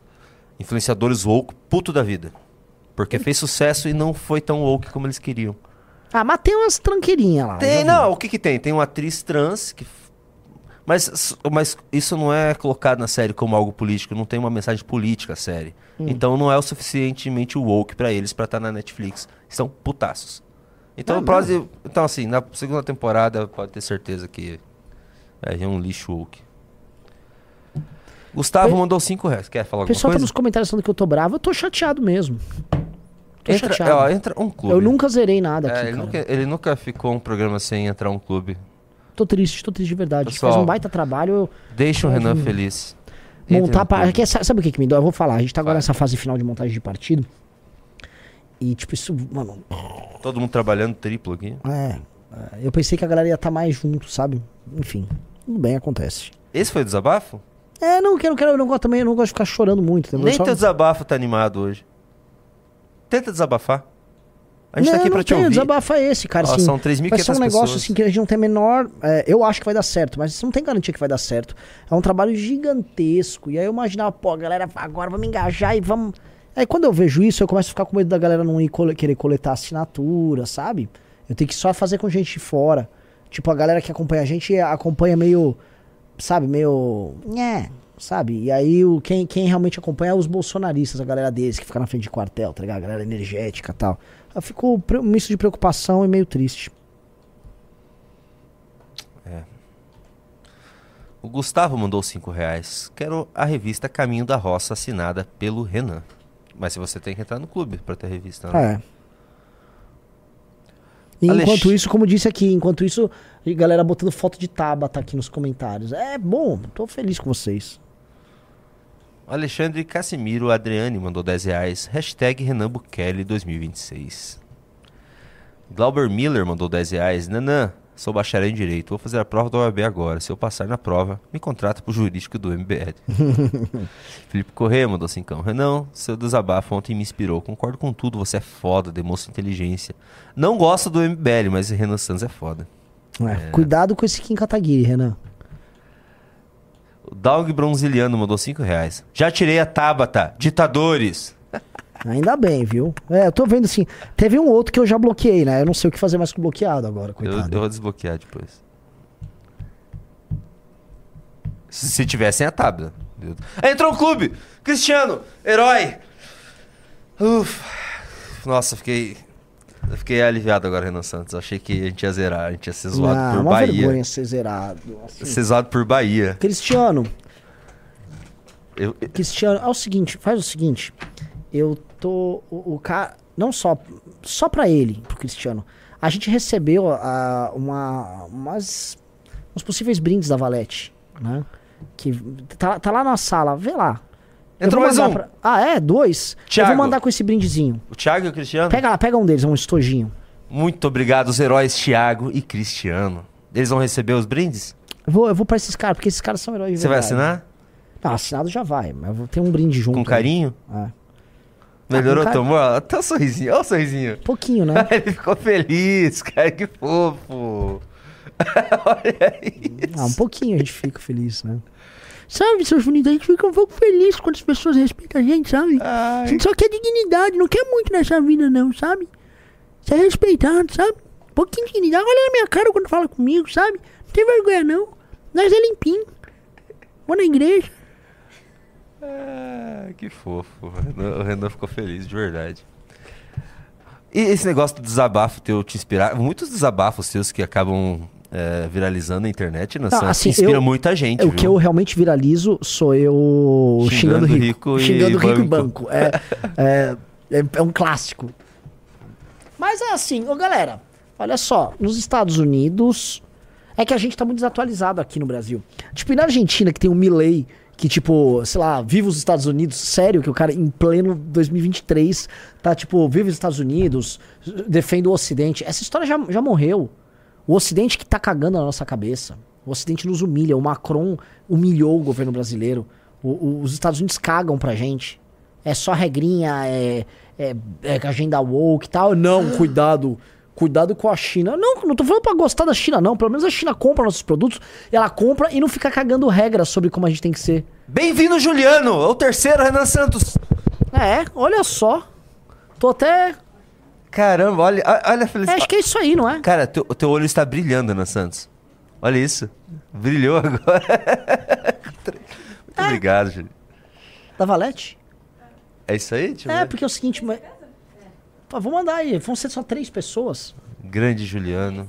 influenciadores woke puto da vida. Porque fez sucesso e não foi tão woke como eles queriam. Ah, mas tem umas tranqueirinhas lá. Tem, não, o que que tem? Tem uma atriz trans que. Mas, mas isso não é colocado na série como algo político, não tem uma mensagem política a série. Então não é o suficientemente woke pra eles pra estar na Netflix. São putaços. Então, É no próximo, então assim, na segunda temporada pode ter certeza que vir um lixo woke. Gustavo mandou 5 reais. Quer falar O alguma pessoal tá coisa? nos comentários falando que eu tô bravo. Eu tô chateado mesmo. Tô Entra, chateado. ó, entra um clube. Eu nunca zerei nada É, aqui, ele, nunca, ele nunca ficou um programa sem entrar um clube. Tô triste, tô triste de verdade. Pessoal, Faz um baita trabalho. Deixa o Renan feliz. Montar. pa- sabe o que, que me dói? Eu vou falar. A gente tá agora Vai. nessa fase final de montagem de partido. E, tipo, isso, mano. Todo mundo trabalhando triplo aqui. É. é, Eu pensei que a galera ia estar mais junto, sabe? Enfim. Tudo bem, acontece. Esse foi o desabafo? É, não quero, quero, eu não gosto também, eu não gosto de ficar chorando muito. Nem Só- teu desabafo tá animado hoje. Tenta desabafar. A gente não, tá aqui pra te tem, o ouvir. desabafo é esse, cara. Ó, assim, são 3.500 Vai ser um negócio pessoas. assim que a gente não tem a menor. é, eu acho que vai dar certo, mas você não tem garantia que vai dar certo. É um trabalho gigantesco. E aí eu imaginava, pô, a galera agora vamos engajar e vamos. Aí quando eu vejo isso, eu começo a ficar com medo da galera não ir cole- querer coletar assinatura, sabe? Eu tenho que só fazer com gente de fora. Tipo, a galera que acompanha a gente acompanha meio. Sabe, meio. É, sabe? E aí o, quem, quem realmente acompanha é os bolsonaristas, a galera deles, que fica na frente de quartel, tá ligado? A galera energética e tal. Eu fico um misto de preocupação e meio triste. O Gustavo mandou 5 reais. Quero a revista Caminho da Roça assinada pelo Renan. Mas se você tem que entrar no clube pra ter revista. Né? É. E Alex- enquanto isso, como disse aqui, enquanto isso, galera botando foto de Tabata aqui nos comentários. É bom, tô feliz com vocês. Alexandre Casimiro Adriane mandou 10 reais. Hashtag Renan Bukele 2026. Glauber Miller mandou 10 reais. Nanã, sou bacharel em Direito. Vou fazer a prova da OAB agora. Se eu passar na prova, me contrata pro jurídico do MBL. [LAUGHS] Felipe Corrêa mandou 5. Renan, seu desabafo ontem me inspirou. Concordo com tudo. Você é foda, demonstra inteligência. Não gosto do MBL, mas Renan Santos é foda. É, Cuidado com esse Kim Kataguiri, Renan. O Doug Bronziliano mandou 5 reais. Já tirei a Tabata. Ditadores. Ainda bem, viu? É, eu tô vendo assim. Teve um outro que eu já bloqueei, né? Eu não sei o que fazer mais com bloqueado agora, Eu, coitado. eu vou desbloquear depois. Se, se tivessem a tabela. Entrou o clube! Cristiano, herói! Ufa. Nossa, fiquei. Eu fiquei aliviado agora, Renan Santos. Achei que a gente ia zerar, a gente ia ser zoado Ah, por uma Bahia. vergonha ser zerado. assim. Ser zoado por Bahia. Cristiano, Eu, eu- Cristiano, é o seguinte, faz o seguinte. Eu tô. O, o cara. Não só. Só pra ele, pro Cristiano. A gente recebeu ah, uma, umas, uns possíveis brindes da Valete, né? Que tá, tá lá na sala, vê lá. Entrou mais um. pra- Ah, é? Dois? Thiago. Eu vou mandar com esse brindezinho. o Thiago e o Cristiano? Pega lá, pega um deles, um estojinho. Muito obrigado, os heróis Thiago e Cristiano. Eles vão receber os brindes? Eu vou, eu vou pra esses caras, porque esses caras são heróis Você vai assinar? Não, assinado já vai, mas eu vou ter um brinde junto. Com carinho? É. Melhorou humor? Até o sorrisinho, olha o sorrisinho. Pouquinho, né? [LAUGHS] Ele ficou feliz, cara, que fofo. [LAUGHS] Olha isso. Ah, um pouquinho a gente fica feliz, né? Sabe, seus bonitos, a gente fica um pouco feliz quando as pessoas respeitam a gente, sabe? A gente só quer dignidade, não quer muito nessa vida, não, sabe? Ser respeitado, sabe? Um pouquinho de dignidade. Olha na minha cara quando fala comigo, sabe? Não tem vergonha, não. Nós é limpinho. Vou na igreja. Ah, que fofo. O Renan, o Renan ficou feliz, de verdade. E esse negócio do desabafo teu te inspirar. Muitos desabafos teus que acabam é, viralizando na internet, né? Não, Sam, assim, inspira eu- muita gente. o viu? que eu realmente viralizo sou eu Xingando xingando, rico. rico e xingando rico e banco. banco. É, [LAUGHS] é, é, é um clássico. Mas é assim, ô galera, olha só, nos Estados Unidos é que a gente tá muito desatualizado aqui no Brasil. Tipo, e na Argentina, que tem um Milley que, tipo, sei lá, vive os Estados Unidos, sério, que o cara em pleno 2023 tá, tipo, vive os Estados Unidos, defende o Ocidente. Essa história já, já morreu. O Ocidente que tá cagando na nossa cabeça. O Ocidente nos humilha. O Macron humilhou o governo brasileiro. O- o- os Estados Unidos cagam pra gente. É só regrinha, é, é, é agenda woke e tal. Não, cuidado. Cuidado com a China. Não, não tô falando pra gostar da China, não. Pelo menos a China compra nossos produtos. Ela compra e não fica cagando regras sobre como a gente tem que ser. Bem-vindo, Juliano! É o terceiro, Renan Santos. É, olha só. Tô até. Caramba, olha, a- olha a É, felicidade. acho que é isso aí, não é? Cara, teu, teu olho está brilhando, Renan Santos. Olha isso. Brilhou agora. [LAUGHS] Muito obrigado, Juliano. Da Valete? É isso aí? Eu É, porque é o seguinte. Mas... Pô, vou mandar aí. Vão ser só três pessoas. Grande Juliano.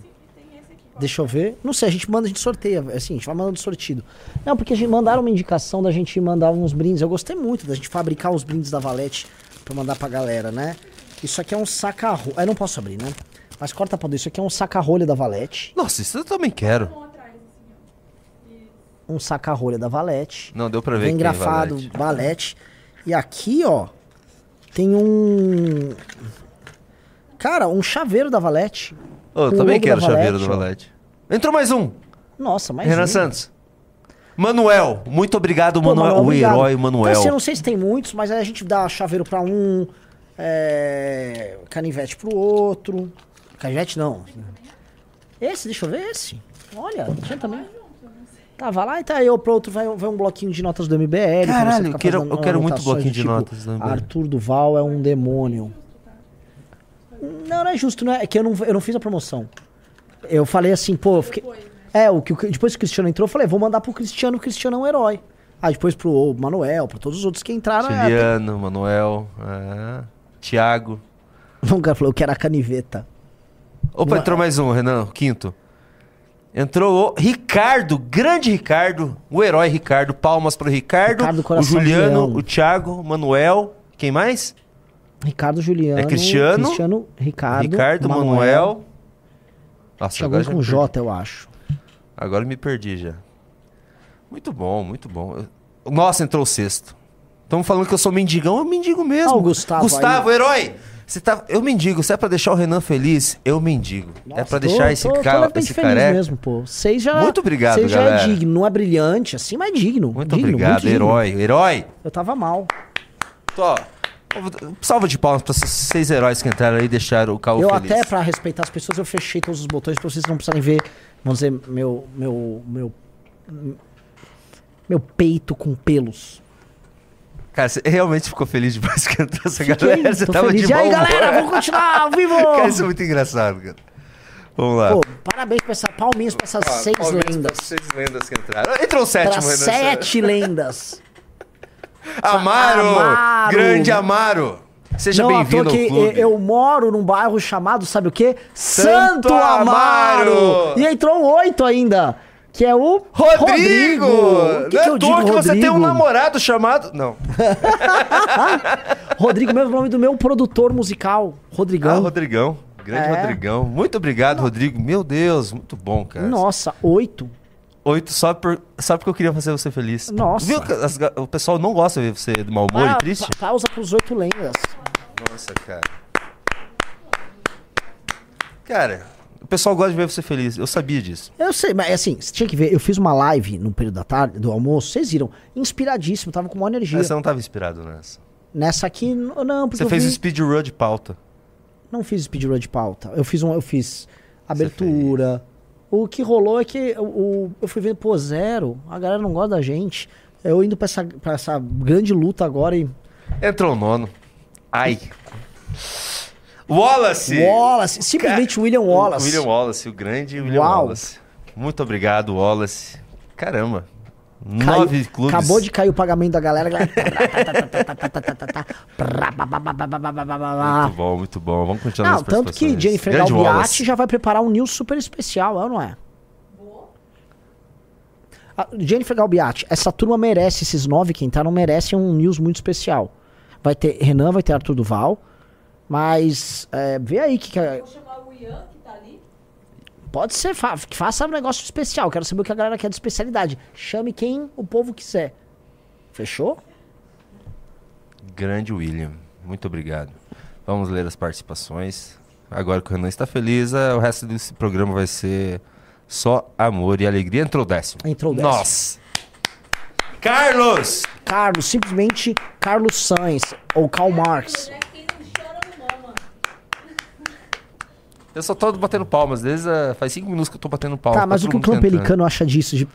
Deixa eu ver. Não sei, a gente manda, a gente sorteia. Assim, a gente vai mandando sortido. Não, porque a gente mandaram uma indicação da gente mandar uns brindes. Eu gostei muito da gente fabricar os brindes da Valete pra mandar pra galera, né? Isso aqui é um saca-rolha. Eu não posso abrir, né? Mas corta pra dois. Isso aqui é um saca-rolha da Valete. Nossa, isso eu também quero. Um saca-rolha da Valete. Não, deu pra ver Bem grafado, Valete. Valete. E aqui, ó, tem um. Cara, um chaveiro da Valete. Ô, eu também quero da chaveiro do Valete, ó. Entrou mais um. Nossa, mas. Renan Santos. Manuel, muito obrigado, Pô, Manuel. Manuel, o obrigado. herói Manuel. Então, assim, eu não sei se tem muitos, mas aí a gente dá chaveiro pra um, é, canivete pro outro. Canivete não. Esse, deixa eu ver esse. Olha, tinha também. Tava lá e tá eu pro outro, vai, vai um bloquinho de notas do MBL. Caralho, eu quero- eu quero muito bloquinho de notas do MBL. Arthur Duval é um demônio. Não, não é justo, não é, é que eu não, eu não fiz a promoção. Eu falei assim, pô, eu fiquei, é, o que, depois que o Cristiano entrou, eu falei, vou mandar pro Cristiano, o Cristiano é um herói. Aí depois pro Manuel, pra todos os outros que entraram. é, Juliano, Manuel, é, Thiago. tem- [LAUGHS] Um cara falou, eu quero a caniveta. Opa, Não é- entrou mais um, Renan, quinto. Entrou o Ricardo, grande Ricardo, o herói Ricardo. Palmas pro Ricardo, Ricardo o Juliano, Leão. o Thiago, o Manuel. Quem mais? Ricardo Juliano. É Cristiano, Cristiano, Ricardo. Ricardo, Manuel. Nossa, Tinha agora com. J, eu acho. Agora me perdi já. Muito bom, muito bom. Nossa, entrou o sexto. Estamos falando que eu sou mendigão, eu mendigo mesmo. Ah, o Gustavo Gustavo, herói! Você tá... Eu mendigo. Se é pra deixar o Renan feliz, eu mendigo. é Nossa, pra tô- deixar esse tô, tô cara, levemente esse feliz careca. mesmo, pô. Seis já, Muito obrigado, seis já galera. é digno. Não é brilhante, assim, mas é digno. Muito digno, obrigado, muito digno. herói. Herói! Eu tava mal. Tô. Salva de palmas pra esses seis heróis que entraram aí e deixaram o Caô eu feliz. até, pra respeitar as pessoas, eu fechei todos os botões pra vocês não precisarem ver, vamos dizer, meu, meu, meu, meu peito com pelos. Cara, você realmente ficou feliz demais que entrou essa Fiquei, galera? Você tava feliz. de E aí, bom galera, vamos continuar ao vivo! [LAUGHS] Cara, isso é muito engraçado, cara. Vamos lá. Pô, parabéns pra essa, palminhas pra essas seis Palmeiras pra lendas. Seis lendas que entraram. Entrou o sétimo, Pra Renan. sete [LAUGHS] lendas. Amaro! Amaro! Grande Amaro! Seja Não, bem-vindo ao clube. eu moro num bairro chamado, sabe o quê? Santo Santo Amaro! Amaro! E entrou um oito ainda, que é o Rodrigo! O que, Não que é eu digo, que você tem um Rodrigo? namorado chamado... Não. [LAUGHS] Rodrigo, mesmo nome do meu produtor musical, Ah, Rodrigão. Rodrigão. Grande É. Rodrigão. Muito obrigado, Rodrigo. Meu Deus, muito bom, cara. Nossa, oito. Oito só, por, só porque eu queria fazer você feliz. Nossa. Viu as o pessoal não gosta de ver você de mau humor Ah, e triste? pa- pausa pros oito lendas. Nossa, cara. Cara, o pessoal gosta de ver você feliz. Eu sabia disso. Eu sei, mas assim, você tinha que ver, eu fiz uma live no período da tarde, do almoço, vocês viram, inspiradíssimo, tava com uma energia. Mas você não estava inspirado nessa. Nessa aqui, não, porque Você fez vi- speedrun de pauta. Não fiz speedrun de pauta. Eu fiz um, eu fiz abertura. O que rolou é que o, eu fui vendo, pô, zero, a galera não gosta da gente. Eu indo pra essa, pra essa grande luta agora e. Entrou o nono. Ai. Wallace! Wallace, simplesmente William Wallace. O William Wallace, o grande William Uau. Wallace. Muito obrigado, Wallace. Caramba. Caiu- Nove clubes. Acabou de cair o pagamento da galera. Muito bom, muito bom. Vamos continuar Não, tanto que. Jennifer Grande Galbiati Wallace. já vai preparar um news super especial, é ou não é? A Jennifer Galbiati, essa turma merece, esses nove que entraram merecem um news muito especial. Vai ter Renan, vai ter Arthur Duval, mas é, vê aí que, que é- Vou chamar o Ian, que tá. Pode ser, fa faça um negócio especial. Quero saber o que a galera quer de especialidade. Chame quem o povo quiser. Fechou? Grande William. Muito obrigado. Vamos ler as participações. Agora que o Renan está feliz, eh, o resto desse programa vai ser só amor e alegria. Entrou o décimo. Entrou o décimo. Nossa! Carlos! Carlos, simplesmente Carlos Sainz ou Karl Marx. André, quem não chora não mama. Eu só tô batendo palmas. Desde a- faz cinco minutos que eu tô batendo palmas. Tá, mas pra o que o clã tá pelicano acha disso? De...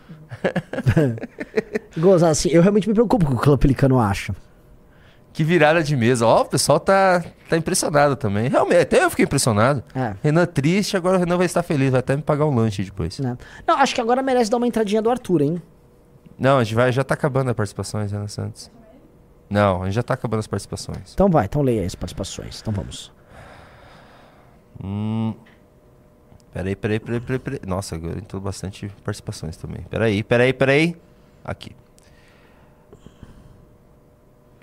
[LAUGHS] Gozar assim, eu realmente me preocupo com o que o clã pelicano acha. Que virada de mesa. Ó, o pessoal tá, tá impressionado também. Realmente, até eu fiquei impressionado. É. Renan triste, agora o Renan vai estar feliz. Vai até me pagar um lanche depois. Né? Não, acho que agora merece dar uma entradinha do Arthur, hein? Não, a gente vai, já tá acabando as participações, Renan Santos. Não, a gente já tá acabando as participações. Então vai, então leia as participações. Então vamos. Hum. Peraí, peraí, peraí, peraí, peraí. Nossa, agora entrou bastante participações também. Peraí, peraí, peraí. Aqui.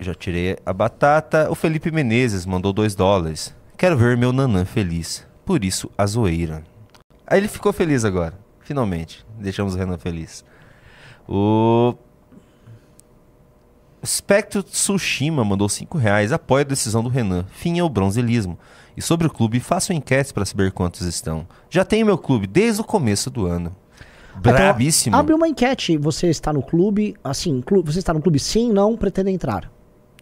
Já tirei a batata. O Felipe Menezes mandou 2 dólares. Quero ver meu nanã feliz. Por isso, a zoeira. Aí ele ficou feliz agora. Finalmente. Deixamos o Renan feliz. O Spectro Tsushima mandou 5 reais. Apoia a decisão do Renan. Fim é o bronzelismo. E sobre o clube, faço enquetes para saber quantos estão. Já tenho meu clube desde o começo do ano. Brabíssimo. Então, abre uma enquete. Você está no clube, assim, clu- você está no clube sim, não, pretende entrar.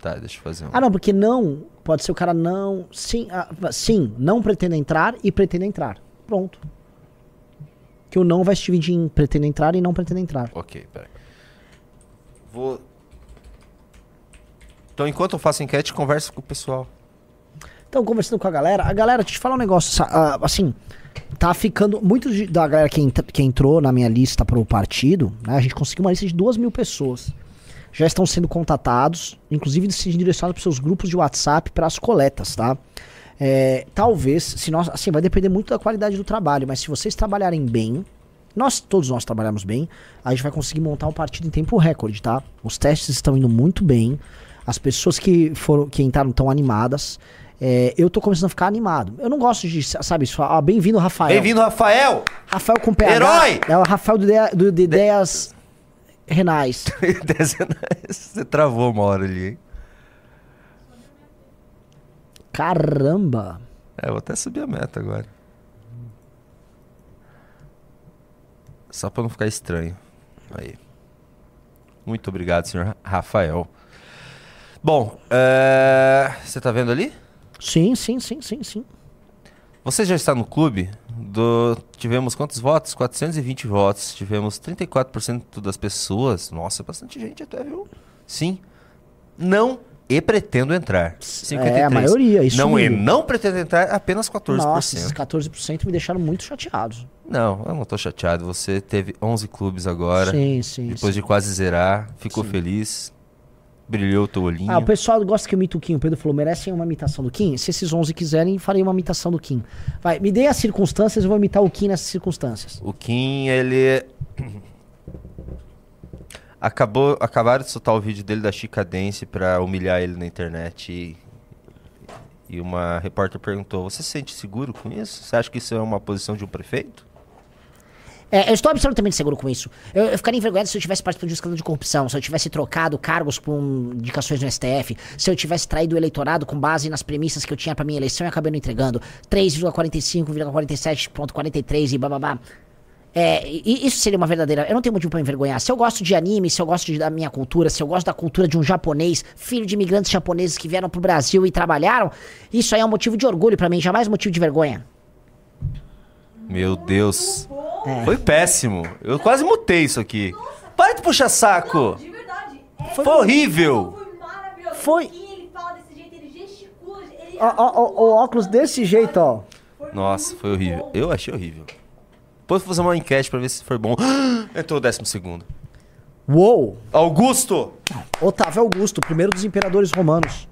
Tá, deixa eu fazer um. Ah, não, porque não, pode ser o cara não, sim, ah, sim, não pretende entrar e pretende entrar. Pronto. Que o não vai se dividir em pretende entrar e não pretende entrar. Ok, peraí. Vou. Então, enquanto eu faço enquete, conversa com o pessoal. Então, conversando com a galera, a galera, deixa eu te falar um negócio, ah, assim, tá ficando, muito da galera que, que entrou na minha lista pro partido, né, a gente conseguiu uma lista de duas mil pessoas. Já estão sendo contatados, inclusive sendo direcionados para seus grupos de WhatsApp para as coletas, tá? É, talvez, se nós, assim, vai depender muito da qualidade do trabalho, mas se vocês trabalharem bem, nós, todos nós trabalhamos bem, a gente vai conseguir montar um partido em tempo recorde, tá? Os testes estão indo muito bem, as pessoas que foram, que entraram estão animadas. É, eu tô começando a ficar animado. Eu não gosto de, sabe, isso, ah, bem-vindo, Rafael. Bem-vindo, Rafael! Rafael com PH. Herói! É o Rafael do, do- de [LAUGHS] ideias renais. Você travou uma hora ali, hein? Caramba. É, eu vou até subir a meta agora. Só pra não ficar estranho. Aí. Muito obrigado, senhor Rafael. Bom, é, você tá vendo ali? Sim, sim, sim, sim, sim. Você já está no clube? Do... Tivemos quantos votos? 420 votos. Tivemos 34% das pessoas. Nossa, bastante gente até, viu? Sim. Não e pretendo entrar. 53. É, a maioria, isso Não e não pretendo entrar, apenas 14%. Nossa, esses 14% me deixaram muito chateados. Não, eu não tô chateado. Você teve 11 clubes agora. Sim, sim, Depois sim. de quase zerar, ficou feliz. Brilhou o teu olhinho. Ah, o pessoal gosta que eu imite o Kim. O Pedro falou, merecem uma imitação do Kim? Se esses 11 quiserem, farei uma imitação do Kim. Vai, me dê as circunstâncias, eu vou imitar o Kim nessas circunstâncias. O Kim, ele. [COUGHS] Acabou, acabaram de soltar o vídeo dele da Chicadence pra humilhar ele na internet. E, e uma repórter perguntou: Você se sente seguro com isso? Você acha que isso é uma posição de um prefeito? É, eu estou absolutamente seguro com isso. Eu, eu ficaria envergonhado se eu tivesse participado de um escândalo de corrupção, se eu tivesse trocado cargos com indicações no STF, se eu tivesse traído o eleitorado com base nas premissas que eu tinha pra minha eleição e acabei não entregando 3,45,47,43 e bababá. É, isso seria uma verdadeira. Eu não tenho motivo me envergonhar. Se eu gosto de anime, se eu gosto de- da minha cultura, se eu gosto da cultura de um japonês, filho de imigrantes japoneses que vieram pro Brasil e trabalharam, isso aí é um motivo de orgulho pra mim, jamais motivo de vergonha. Meu Deus. Foi péssimo. Eu quase mutei isso aqui. Para de puxar saco. De verdade. Foi horrível. Foi maravilhoso. Foi. E ele fala desse jeito, ele gesticula. Ele... Ó, ó, o óculos desse jeito, ó. Nossa, foi horrível. Eu achei horrível. Depois vou fazer uma enquete pra ver se foi bom. [GASPS] Entrou o décimo segundo. Uou! Augusto! Otávio Augusto, primeiro dos imperadores romanos.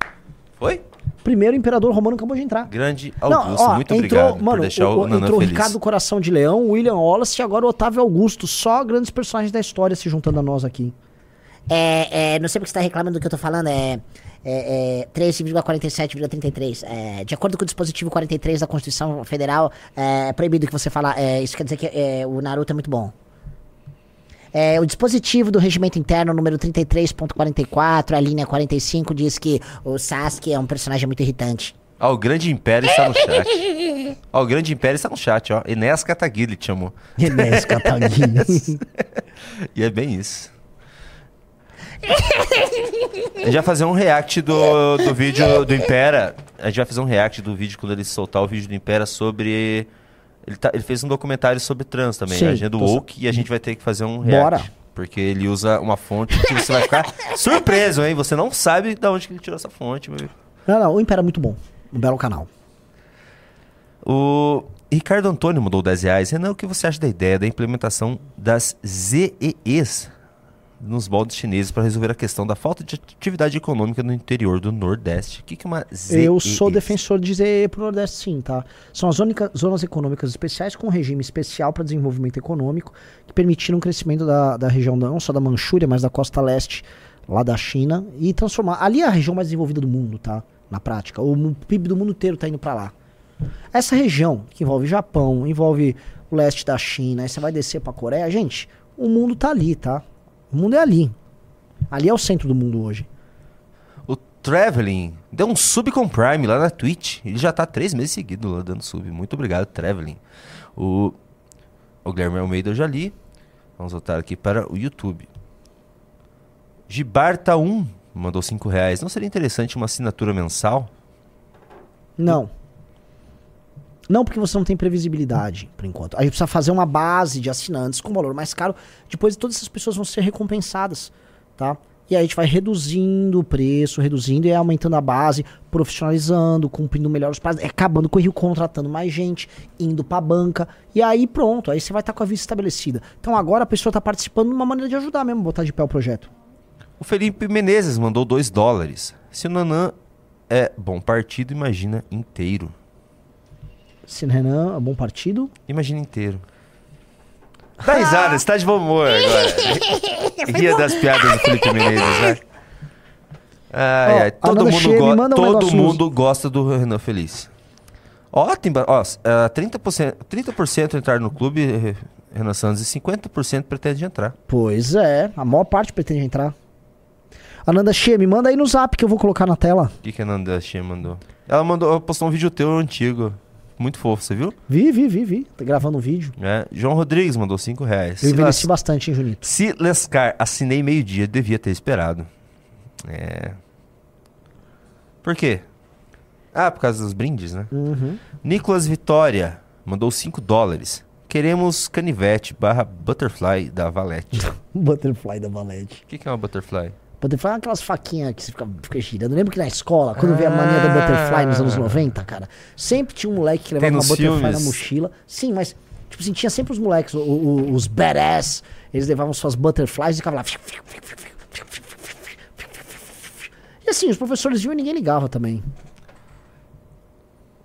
Foi? Primeiro imperador romano acabou de entrar. Grande Não, Augusto, ó, muito entrou, obrigado mano, por deixar o- o, Nanã entrou o feliz. Ricardo Coração de Leão, o William Wallace e agora o Otávio Augusto. Só grandes personagens da história se juntando a nós aqui. É, é, não sei porque você tá reclamando do que eu tô falando, é, é, é 13,47,33. É, de acordo com o dispositivo 43 da Constituição Federal, é proibido que você fala. É, isso quer dizer que é, o Naruto é muito bom. É, o dispositivo do regimento interno, número 33.44, a linha 45, diz que o Sasuke é um personagem muito irritante. Ó, o Grande Império está no chat. [LAUGHS] Ó, o Grande Império está no chat, ó. Enéas Kataguiri te chamou. Enéas Kataguiri. [LAUGHS] E é bem isso. A gente vai fazer um react do, do vídeo do Impera. A gente vai fazer um react do vídeo quando ele soltar o vídeo do Impera sobre. Ele, tá- ele fez um documentário sobre trans também, Sim, a agenda Woke, e a gente vai ter que fazer um react. Bora. Porque ele usa uma fonte que você vai ficar [LAUGHS] surpreso, hein? Você não sabe de onde que ele tirou essa fonte, meu. Não, não, o Império é muito bom. Um belo canal. O Ricardo Antônio mudou 10 reais. Renan, o que você acha da ideia da implementação das ZEEs nos moldes chineses para resolver a questão da falta de atividade econômica no interior do Nordeste? O que, que é uma ZEE? Eu sou defensor de ZE pro Nordeste, sim, tá? São as únicas zonas econômicas especiais com regime especial para desenvolvimento econômico que permitiram o crescimento da, da região não só da Manchúria, mas da costa leste lá da China e transformar. Ali é a região mais desenvolvida do mundo, tá? Na prática. O PIB do mundo inteiro tá indo pra lá. Essa região, que envolve Japão, envolve o leste da China, aí você vai descer pra Coreia, gente, o mundo tá ali, tá? O mundo é ali. Ali é o centro do mundo hoje. O Traveling deu um sub com Prime lá na Twitch. Ele já tá três meses seguidos lá dando sub. Muito obrigado, Traveling. O, o Guilherme Almeida eu já li. Vamos voltar aqui para o YouTube. Gibarta1 mandou 5 reais. Não seria interessante uma assinatura mensal? Não. Não porque você não tem previsibilidade, por enquanto. A gente precisa fazer uma base de assinantes com valor mais caro. Depois todas essas pessoas vão ser recompensadas, tá? E aí a gente vai reduzindo o preço, reduzindo e aumentando a base, profissionalizando, cumprindo melhor os prazos, acabando com o Rio, contratando mais gente, indo pra banca. E aí pronto, aí você vai estar com a vida estabelecida. Então agora a pessoa tá participando de uma maneira de ajudar mesmo, botar de pé o projeto. O Felipe Menezes mandou 2 dólares. Se o Nanã é bom partido, imagina inteiro. Se Renan é bom partido. Imagina inteiro. Dá risada, você tá de bom humor agora. [LAUGHS] Ria das piadas do Felipe Menezes, né? Ai, Ó, ai, todo Amanda mundo, Shea, me go- manda um todo negócio mundo gosta do Renan Feliz. Ó, tem, ba- ó, é, 30%, 30% entrar no clube, eh, Renan Santos, e 50% pretende entrar. Pois é, a maior parte pretende entrar. Ananda Shea, me manda aí no zap que eu vou colocar na tela. O que, que a Nanda Shea mandou? Ela mandou, ela postou um vídeo teu antigo. Muito fofo, você viu? Vi, vi, vi, vi. Tá gravando um vídeo. É, João Rodrigues mandou 5 reais. Eu Se envelheci las- bastante, hein, Junito? Se Lescar assinei meio-dia, devia ter esperado. É. Por quê? Ah, por causa dos brindes, né? Uhum. Nicolas Vitória mandou 5 dólares. Queremos canivete barra butterfly da Valete. [LAUGHS] Butterfly da Valete. O que, que é uma butterfly? Butterfly é aquelas faquinhas que você fica, fica girando. Lembra que na escola, quando veio a mania da Butterfly nos anos 90, cara, sempre tinha um moleque que levava uma Butterfly na filmes. mochila. Sim, mas, tipo assim, tinha sempre os moleques, o- o- os badass, eles levavam suas Butterflies e ficavam lá. E assim, os professores viam e ninguém ligava também.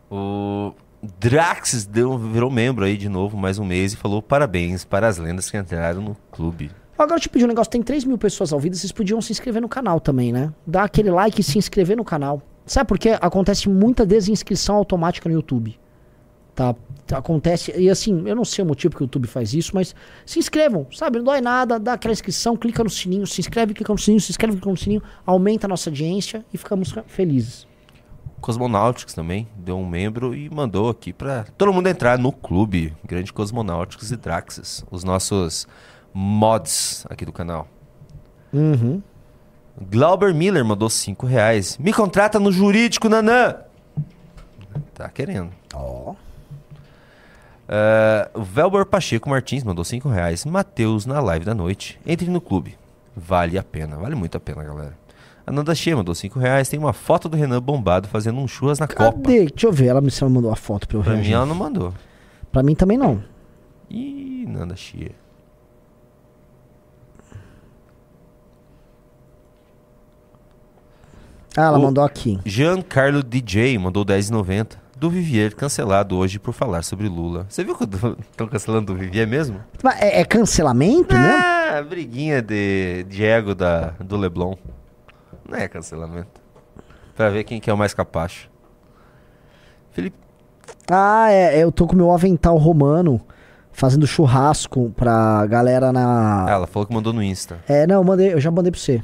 O Drax deu, virou membro aí de novo mais um mês e falou parabéns para as lendas que entraram no clube. Agora te pedi um negócio, tem 3 mil pessoas ao vivo, vocês podiam se inscrever no canal também, né? Dar aquele like e se inscrever no canal. Sabe por quê? Acontece muita desinscrição automática no YouTube. Tá? Acontece, e assim, eu não sei o motivo que o YouTube faz isso, mas se inscrevam, sabe? Não dói nada, dá aquela inscrição, clica no sininho, se inscreve, clica no sininho, se inscreve, clica no sininho, aumenta a nossa audiência e ficamos felizes. Cosmonautics também deu um membro e mandou aqui pra todo mundo entrar no clube. Grande Cosmonautics e Draxis, os nossos mods aqui do canal. Uhum. Glauber Miller mandou 5 reais. Me contrata no jurídico, Nanã! Tá querendo. Ó. É, o Velber Pacheco Martins mandou 5 reais. Matheus na live da noite. Entre no clube. Vale a pena. Vale muito a pena, galera. A Nanda Shea mandou 5 reais. Tem uma foto do Renan bombado fazendo um churras na Copa. Cadê? Deixa eu ver, ela me, se ela mandou a foto pra eu Pra mim reagir. ela não mandou. Pra mim também não. Ih, Nanda Shea. Ah, ela O- mandou aqui. Giancarlo DJ mandou 10,90. Do Vivier cancelado hoje por falar sobre Lula. Você viu que estão [LAUGHS] cancelando do Vivier mesmo? É, é cancelamento? Ah, briguinha de, de ego da, do Leblon. Não é cancelamento. Pra ver quem que é o mais capacho. Felipe. Ah, é, eu tô com meu avental romano fazendo churrasco pra galera Ah, na. ela falou que mandou no Insta. É, não, eu, mandei, eu já mandei pra você.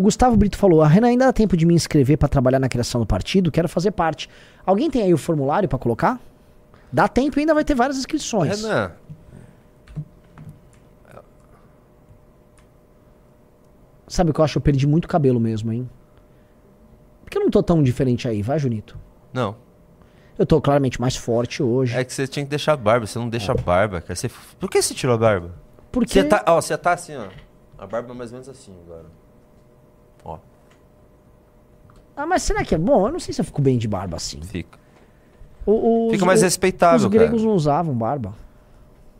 O Gustavo Brito falou: A Renan ainda dá tempo de me inscrever pra trabalhar na criação do partido, quero fazer parte. Alguém tem aí o formulário pra colocar? Dá tempo e ainda vai ter várias inscrições. Renan. Sabe o que eu acho? Eu perdi muito cabelo mesmo, hein? Por que eu não tô tão diferente aí, vai, Junito? Não. Eu tô claramente mais forte hoje. É que você tinha que deixar a barba. Você não deixa a barba, cara. Você... Por que você tirou a barba? Porque. Você tá, ó, você tá assim, ó. A barba é mais ou menos assim agora. Ó, Ah, mas será que é bom? Eu não sei se eu fico bem de barba assim. fica. O- os- Fica mais o- respeitável, Os gregos cara. não usavam barba.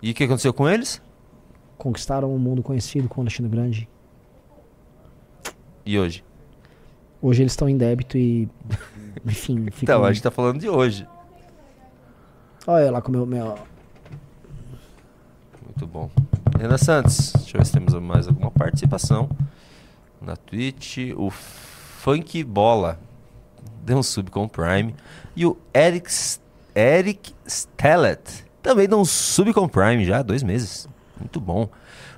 E o que aconteceu com eles? Conquistaram o mundo conhecido com Alexandre Grande. E hoje? Hoje eles estão em débito e. [LAUGHS] Enfim, ficam. Então, a gente tá falando de hoje. Olha lá com o meu, meu. Muito bom. Renan Santos, deixa eu ver se temos mais alguma participação na Twitch. O Funk Bola deu um sub com o Prime. E o Eric, Eric Stellet também deu um sub com o Prime já dois meses. Muito bom.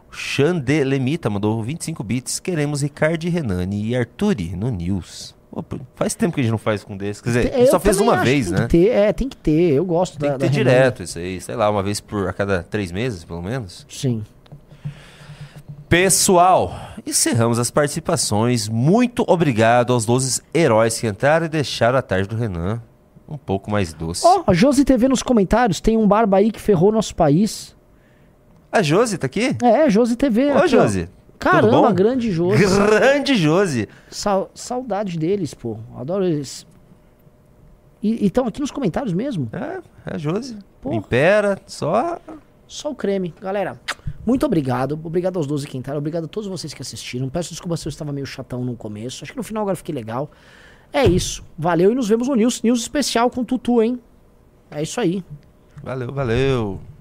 O Xande Lemita mandou 25 bits. Queremos Ricardo Renani e Arturi no News. Opa, faz tempo que a gente não faz com desse. Quer dizer, a gente só fez uma vez, né? Tem que ter, é, tem que ter. Eu gosto Tem da, que ter direto isso aí, sei lá, uma vez por a cada três meses, pelo menos. Sim. Pessoal, encerramos as participações. Muito obrigado aos 12 heróis que entraram e deixaram a tarde do Renan um pouco mais doce. Ó, a Josi TV nos comentários, tem um barba aí que ferrou nosso país. A Josi tá aqui? É, Josi TV. Ô, aqui, ó. Josi. tudo Caramba, grande Josi. Grande Josi. Sau- saudade deles, pô. Adoro eles. E estão aqui nos comentários mesmo. É, é a Josi. Porra. Impera, só. Só o creme. Galera, muito obrigado. Obrigado aos 12 que entraram. Obrigado a todos vocês que assistiram. Peço desculpa se eu estava meio chatão no começo. Acho que no final agora fiquei legal. É isso. Valeu e nos vemos no News. News especial com Tutu, hein? É isso aí. Valeu, valeu.